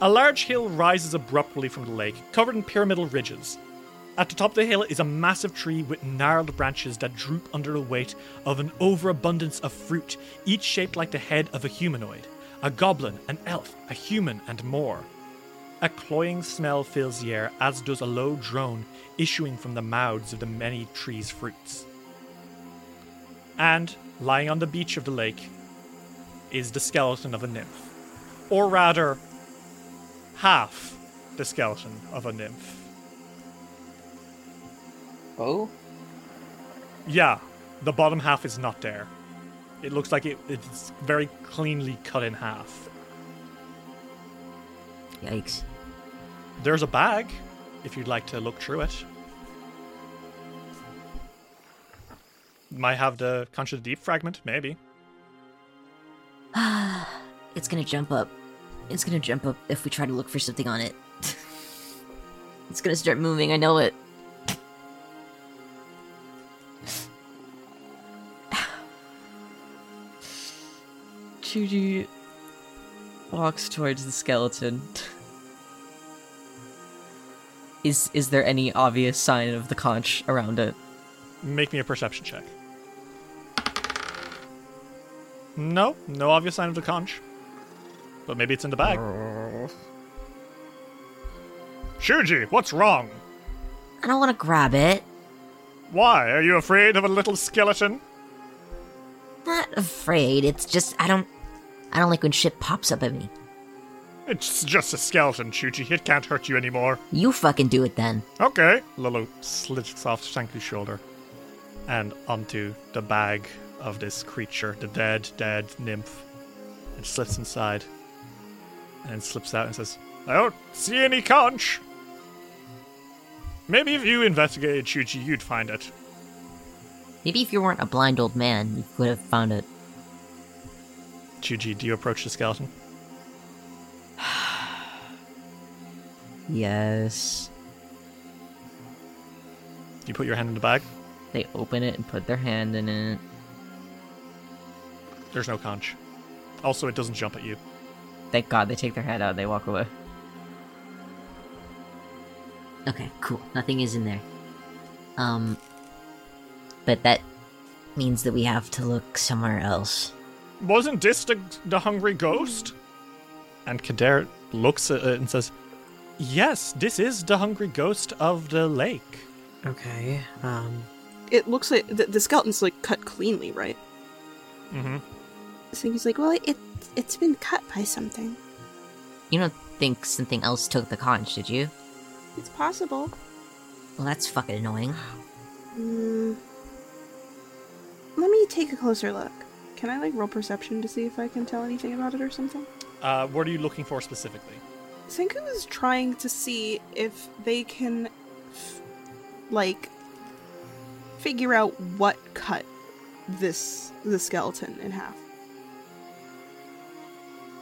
A large hill rises abruptly from the lake, covered in pyramidal ridges. At the top of the hill is a massive tree with gnarled branches that droop under the weight of an overabundance of fruit, each shaped like the head of a humanoid a goblin, an elf, a human, and more. A cloying smell fills the air, as does a low drone issuing from the mouths of the many trees' fruits. And, lying on the beach of the lake, is the skeleton of a nymph. Or rather, half the skeleton of a nymph. Oh? Yeah, the bottom half is not there. It looks like it, it's very cleanly cut in half. Yikes. There's a bag, if you'd like to look through it. Might have the Conch of the Deep fragment, maybe. It's gonna jump up. It's gonna jump up if we try to look for something on it. it's gonna start moving, I know it. Chuji walks towards the skeleton. Is is there any obvious sign of the conch around it? Make me a perception check. No, no obvious sign of the conch. But maybe it's in the bag. Chuji, what's wrong? I don't wanna grab it. Why? Are you afraid of a little skeleton? Not afraid, it's just I don't I don't like when shit pops up at me. It's just a skeleton, Chuji. It can't hurt you anymore. You fucking do it then. Okay. Lolo slits off Sanku's shoulder and onto the bag of this creature, the dead, dead nymph. It slips inside and slips out and says, I don't see any conch. Maybe if you investigated Chuji, you'd find it. Maybe if you weren't a blind old man, you could have found it. Chuji, do you approach the skeleton? Yes. You put your hand in the bag? They open it and put their hand in it. There's no conch. Also, it doesn't jump at you. Thank God they take their hand out and they walk away. Okay, cool. Nothing is in there. Um but that means that we have to look somewhere else. Wasn't this the, the hungry ghost? And Kader looks at it and says, Yes, this is the hungry ghost of the lake. Okay. Um. It looks like the, the skeleton's like cut cleanly, right? Mm-hmm. So he's like, well, it it's been cut by something. You don't think something else took the conch, did you? It's possible. Well, that's fucking annoying. Hmm. Let me take a closer look. Can I like roll perception to see if I can tell anything about it or something? Uh, what are you looking for specifically? Senku is trying to see if they can, f- like, figure out what cut this the skeleton in half.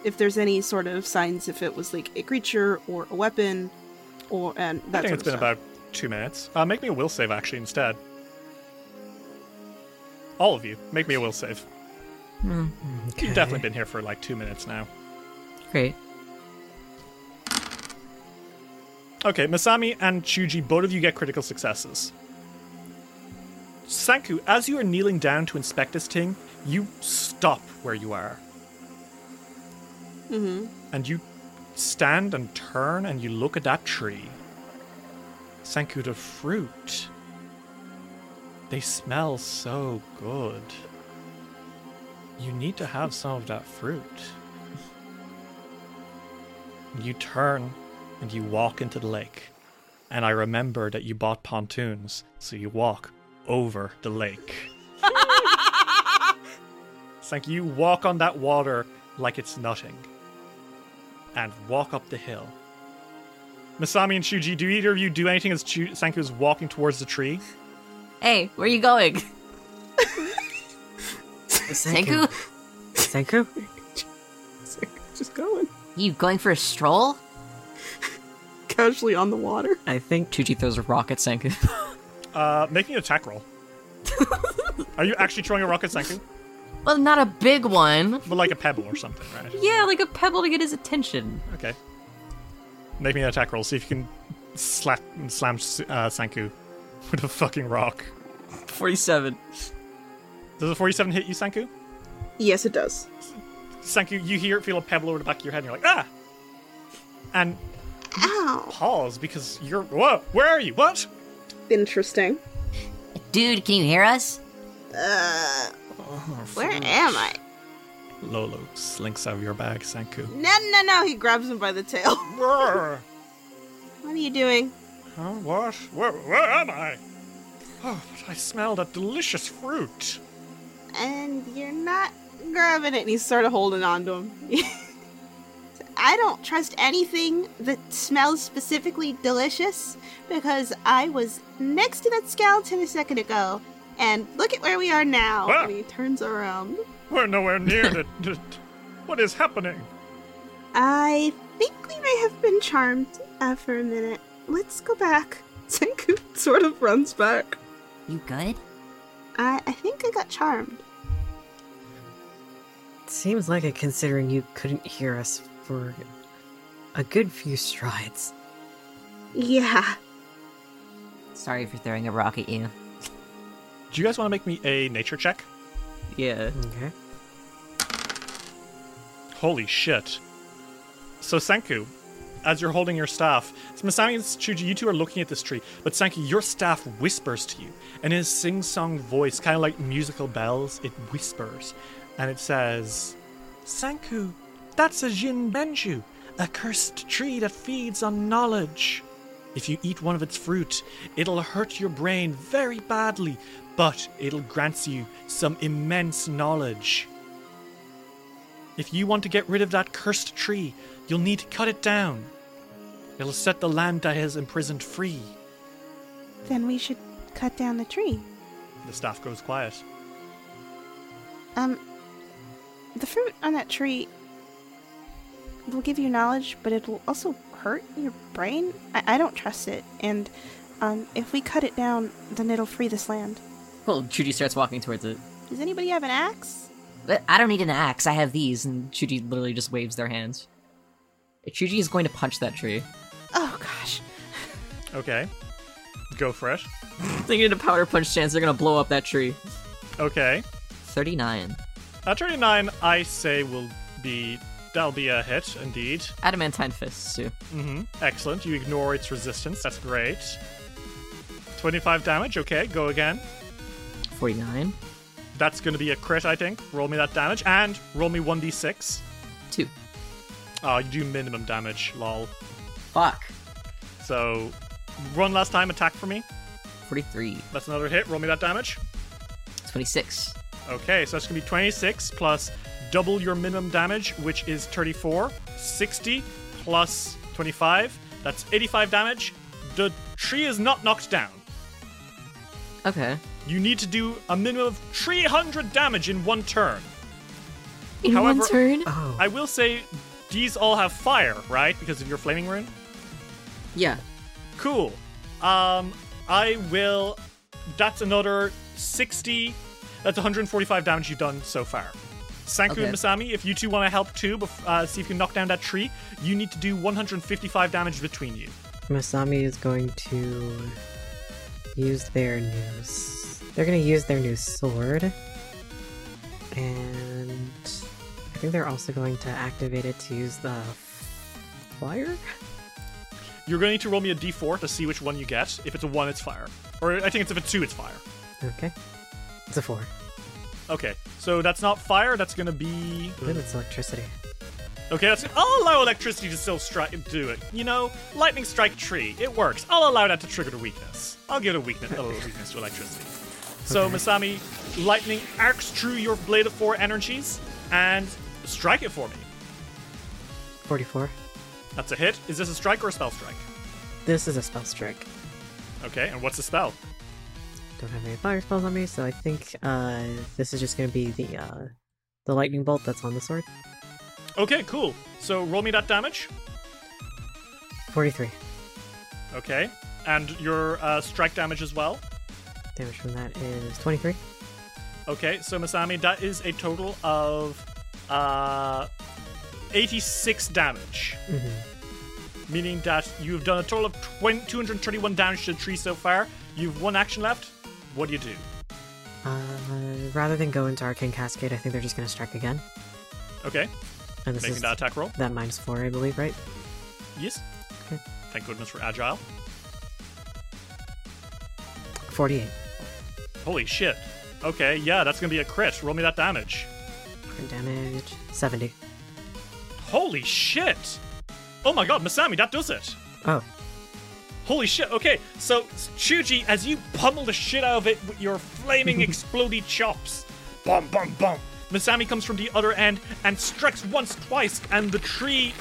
If there's any sort of signs, if it was like a creature or a weapon, or and that I think sort it's of been stuff. about two minutes. Uh, make me a will save, actually, instead. All of you, make me a will save. Mm-hmm. You've definitely been here for like two minutes now. Great. Okay, Masami and Chuji, both of you get critical successes. Sanku, as you are kneeling down to inspect this thing, you stop where you are. Mm-hmm. And you stand and turn and you look at that tree. Sanku, the fruit. They smell so good. You need to have some of that fruit. You turn and you walk into the lake. And I remember that you bought pontoons, so you walk over the lake. it's like you walk on that water like it's nothing. And walk up the hill. Masami and Chuji, do either of you do anything as Chu- Sanku is walking towards the tree? Hey, where are you going? Senku. Senku? Just going You going for a stroll? casually on the water. I think Chuji throws a rock at Senku. Uh, making an attack roll. Are you actually throwing a rock at Sanku? well, not a big one. But like a pebble or something, right? Yeah, like a pebble to get his attention. Okay. Make me an attack roll. See if you can slap slam uh, Sanku with a fucking rock. 47. Does a 47 hit you, Sanku? Yes, it does. Sanku, you hear feel a pebble over the back of your head, and you're like, ah! And Ow. pause because you're whoa. Where are you? What? Interesting. Dude, can you hear us? Uh, where am I? Lolo slinks out of your bag, Sanku. No, no, no. He grabs him by the tail. What are you doing? Huh? What? Where, where am I? Oh, but I smell that delicious fruit. And you're not grabbing it. And he's sort of holding on to him. I don't trust anything that smells specifically delicious because I was next to that skeleton a second ago. And look at where we are now. Ah. And he turns around. We're nowhere near the, the. What is happening? I think we may have been charmed uh, for a minute. Let's go back. Senku sort of runs back. You good? I, I think I got charmed. seems like it considering you couldn't hear us for a good few strides. Yeah. Sorry for throwing a rock at you. Do you guys want to make me a nature check? Yeah. Okay. Holy shit. So, Sanku, as you're holding your staff, so Masami and Chuji, you two are looking at this tree, but Sanku, your staff whispers to you, and in a sing song voice, kind of like musical bells, it whispers, and it says, Sanku, that's a Jinmenju, a cursed tree that feeds on knowledge. If you eat one of its fruit, it'll hurt your brain very badly, but it'll grant you some immense knowledge. If you want to get rid of that cursed tree, you'll need to cut it down. It'll set the land that has imprisoned free. Then we should cut down the tree. The staff goes quiet. Um, the fruit on that tree will give you knowledge, but it will also hurt your brain. I, I don't trust it, and um, if we cut it down, then it'll free this land. Well, Chuji starts walking towards it. Does anybody have an axe? I don't need an axe. I have these. And Chuji literally just waves their hands. Chuji is going to punch that tree. Oh gosh. Okay. Go fresh. it. Thinking a powder punch chance, they're gonna blow up that tree. Okay. 39. At 39, I say will be. That'll be a hit, indeed. Adamantine fists, too. hmm Excellent. You ignore its resistance. That's great. 25 damage. Okay, go again. 49. That's going to be a crit, I think. Roll me that damage. And roll me 1d6. 2. Oh, you do minimum damage, lol. Fuck. So, one last time attack for me. 43. That's another hit. Roll me that damage. 26. Okay, so that's going to be 26 plus double your minimum damage, which is 34. 60 plus 25. That's 85 damage. The tree is not knocked down. Okay. You need to do a minimum of 300 damage in one turn. In However- one turn? Oh, I will say these all have fire, right? Because of your flaming rune. Yeah. Cool. Um, I will. That's another 60. That's 145 damage you've done so far. Sanku Okay. and Masami, if you two want to help too, uh, see if you can knock down that tree, you need to do 155 damage between you. Masami is going to use their new. s- They're going to use their new sword, and I think they're also going to activate it to use the fire. You're going to need to roll me a d4 to see which one you get. If it's a 1, it's fire. Or I think it's if it's 2, it's fire. Okay, it's a four. Okay, so that's not fire, that's to be. I believe it's electricity. Okay, that's. I'll allow electricity to still strike do it. You know, lightning strike tree. It works. I'll allow that to trigger the weakness. I'll give it a weakness, a little weakness to electricity. So Okay. Masami, lightning arcs through your blade of four energies and strike it for me. Forty-four. That's a hit. Is this a strike or a spell strike? This is a spell strike. Okay, and what's the spell? Don't have any fire spells on me, so I think uh, this is just gonna be the uh, the lightning bolt that's on the sword. Okay, cool. So roll me that damage. Forty-three Okay, and your uh, strike damage as well. damage from that is twenty-three. Okay, so Masami, that is a total of uh, 86 damage. Mm-hmm. Meaning that you've done a total of 20, 231 damage to the tree so far. You've one action left. What do you do? Uh, rather than go into Arcane Cascade, I think they're just gonna strike again. Okay, And this making is that attack roll. that minus four, I believe, right? Yes. Okay. Thank goodness for agile. Forty-eight. Holy shit. Okay, yeah, that's gonna be a crit. Roll me that damage. Crit damage seventy. Holy shit! Oh my god, Masami, that does it! Oh, Holy shit, okay, so Chuji, as you pummel the shit out of it with your flaming explodey chops, bum bum bum, Masami comes from the other end and strikes once, twice, and the tree.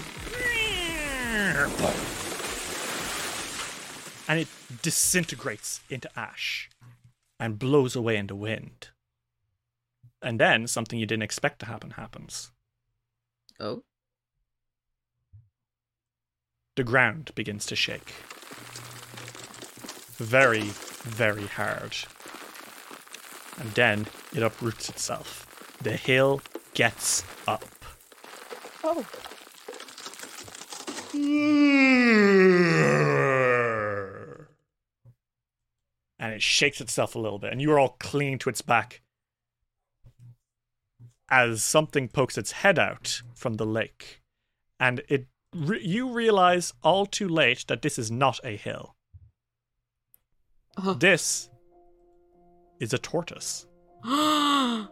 And it disintegrates into ash and blows away in the wind. And then something you didn't expect to happen happens. Oh, the ground begins to shake. Very, very hard. And then it uproots itself. The hill gets up. Oh. And it shakes itself a little bit, and you are all clinging to its back as something pokes its head out from the lake. And it re- you realize all too late that this is not a hill. This is a tortoise. oh,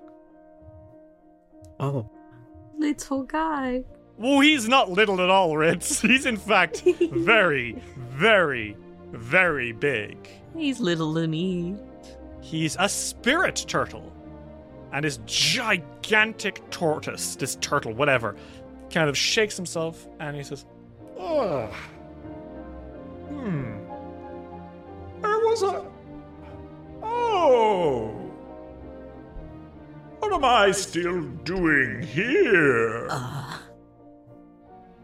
Little guy. Well, he's not little at all, Ritz. He's in fact very, very, very big. He's little than me. He's a spirit turtle. And this gigantic tortoise, this turtle, whatever, kind of shakes himself and he says, Ugh. Hmm. There was a. Oh. What am I still doing here?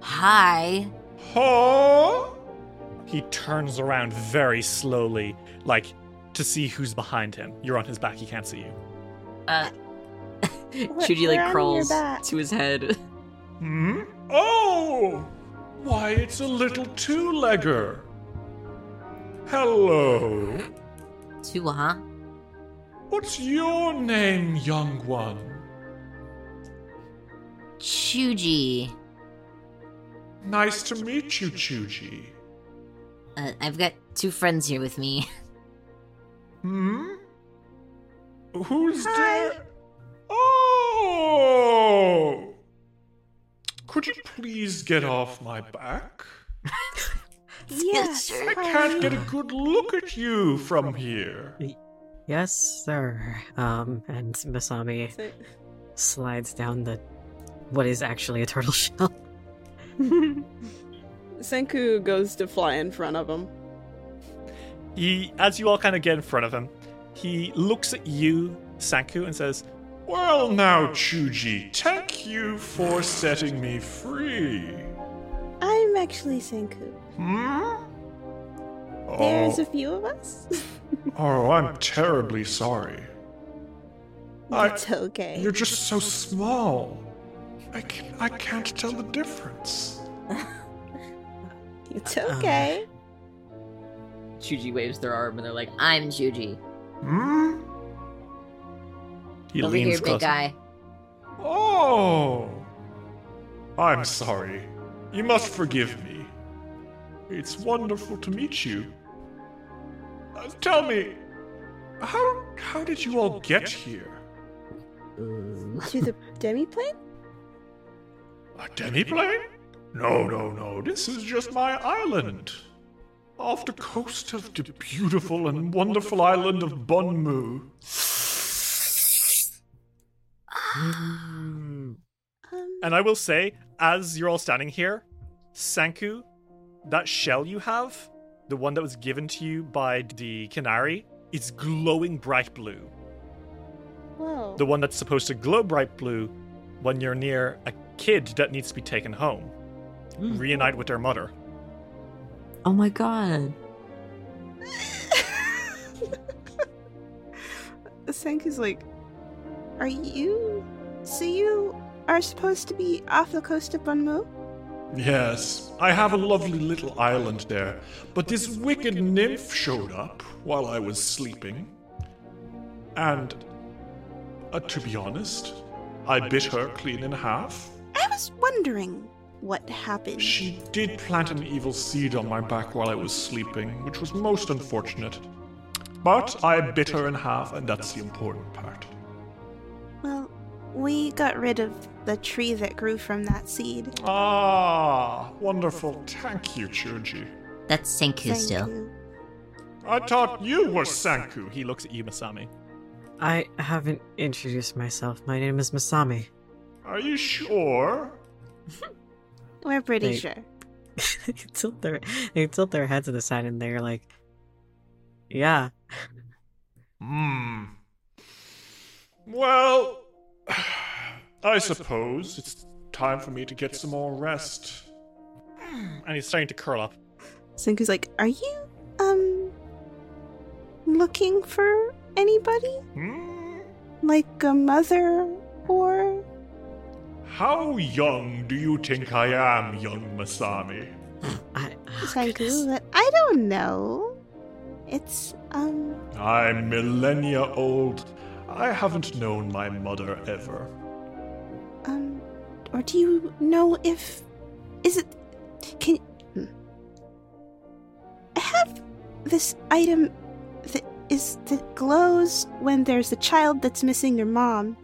Hi. Huh? He turns around very slowly, like to see who's behind him. You're on his back, he can't see you. uh, Where- Chuji like crawls back? to his head. Hmm? Oh! Why, it's a little two legger. Hello. Two, huh? What's your name, young one? Chuji. Nice to meet you, Chuji. Uh, I've got two friends here with me. Hmm? Who's there? Oh! Could you please get off my back? Yes. sir. I can't get a good look at you from here. yes, sir. Um, and Masami So- slides down the what is actually a turtle shell. Senku goes to fly in front of him. He, as you all kind of get in front of him, he looks at you, Sanku, and says, Well, now, Chuji, thank you for setting me free. I'm actually Senku. Hmm? There's Oh, a few of us. oh, I'm terribly sorry. I- It's okay. You're just so small. I, can, I can't tell the difference. It's okay. Chuji waves their arm and they're like, I'm Chuji. Hmm? He Over here, leans big guy. Oh! I'm sorry. You must forgive me. It's wonderful to meet you. Uh, tell me, how how did you all get here? to the demiplane? A demiplane? No, no, no. This is just my island. Off the coast of the beautiful and wonderful island of Bunmu. Um, And I will say, as you're all standing here, Sanku, that shell you have, the one that was given to you by the Canary, is glowing bright blue. Whoa. The one that's supposed to glow bright blue when you're near a kid that needs to be taken home. Hmm. Reunite with their mother. Oh my god. Senku's like, Are you. So you are supposed to be off the coast of Bunmo? Yes, I have a lovely little island there, but this wicked nymph showed up while I was sleeping. And, uh, to be honest, I bit her clean in half. I was wondering what happened. She did plant an evil seed on my back while I was sleeping, which was most unfortunate. But I bit her in half, and that's the important part. Well, we got rid of the tree that grew from that seed. Ah, wonderful. Thank you, Chuji. That's Senku still. Senku. I thought you were Sanku. He looks at you, Masami. I haven't introduced myself. My name is Masami. Are you sure? We're pretty They- sure. they tilt their they tilt their heads to the side and they're like, "Yeah." Hmm. Well, I suppose it's time for me to get some more rest. And he's starting to curl up. Senku's like, Are you, um, looking for anybody? Hmm? Like a mother or. How young do you think I am, young Masami? I, Senku, I don't know. It's, um, I'm millennia old. I haven't known my mother ever. um, or do you know if. Is it. Can. hmm. I have this item that is. that glows when there's a child that's missing their mom,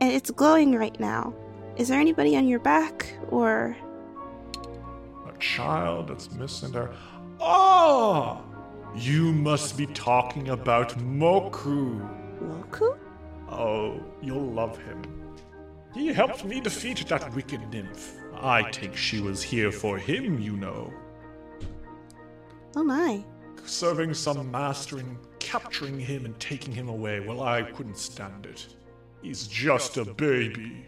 and it's glowing right now. Is there anybody on your back, or. A child that's missing their. Oh! You must be talking about Moku. Moku? Oh, you'll love him. He helped me defeat that wicked nymph. I think she was here for him, you know. Oh my. Serving some master and capturing him and taking him away. Well, I couldn't stand it. He's just a baby.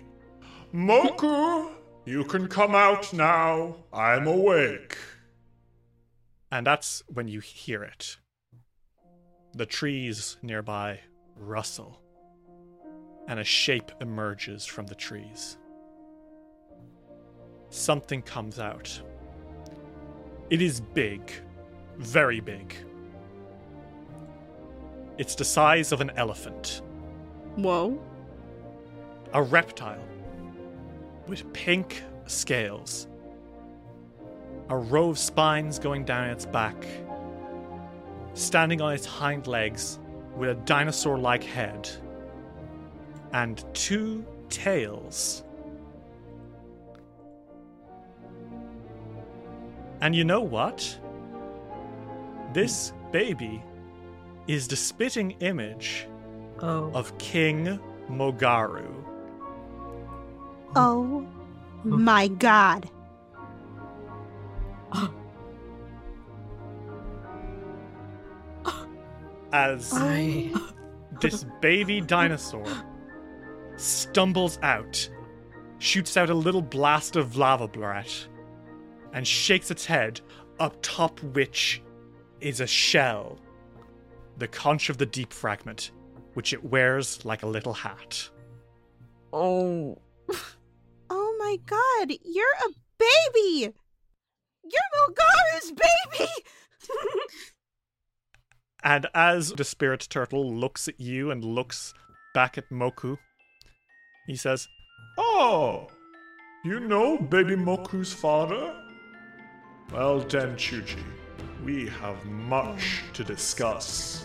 Moku, you can come out now. I'm awake. And that's when you hear it. The trees nearby rustle, and a shape emerges from the trees. Something comes out. It is big, very big. It's the size of an elephant, Whoa. a reptile with pink scales, a row of spines going down its back, standing on its hind legs with a dinosaur like head, and two tails. And you know what? This baby is the spitting image oh, of King Mogaru. Oh hmm. my god. As I this baby dinosaur stumbles out, shoots out a little blast of lava breath, and shakes its head, up top which is a shell, the conch of the deep fragment, which it wears like a little hat. oh Oh my god, you're a baby! You're Mogaru's baby! And as the spirit turtle looks at you and looks back at Moku, he says, Oh, you know baby Moku's father? Well then, Chuji, we have much to discuss.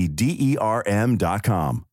D E R M.com.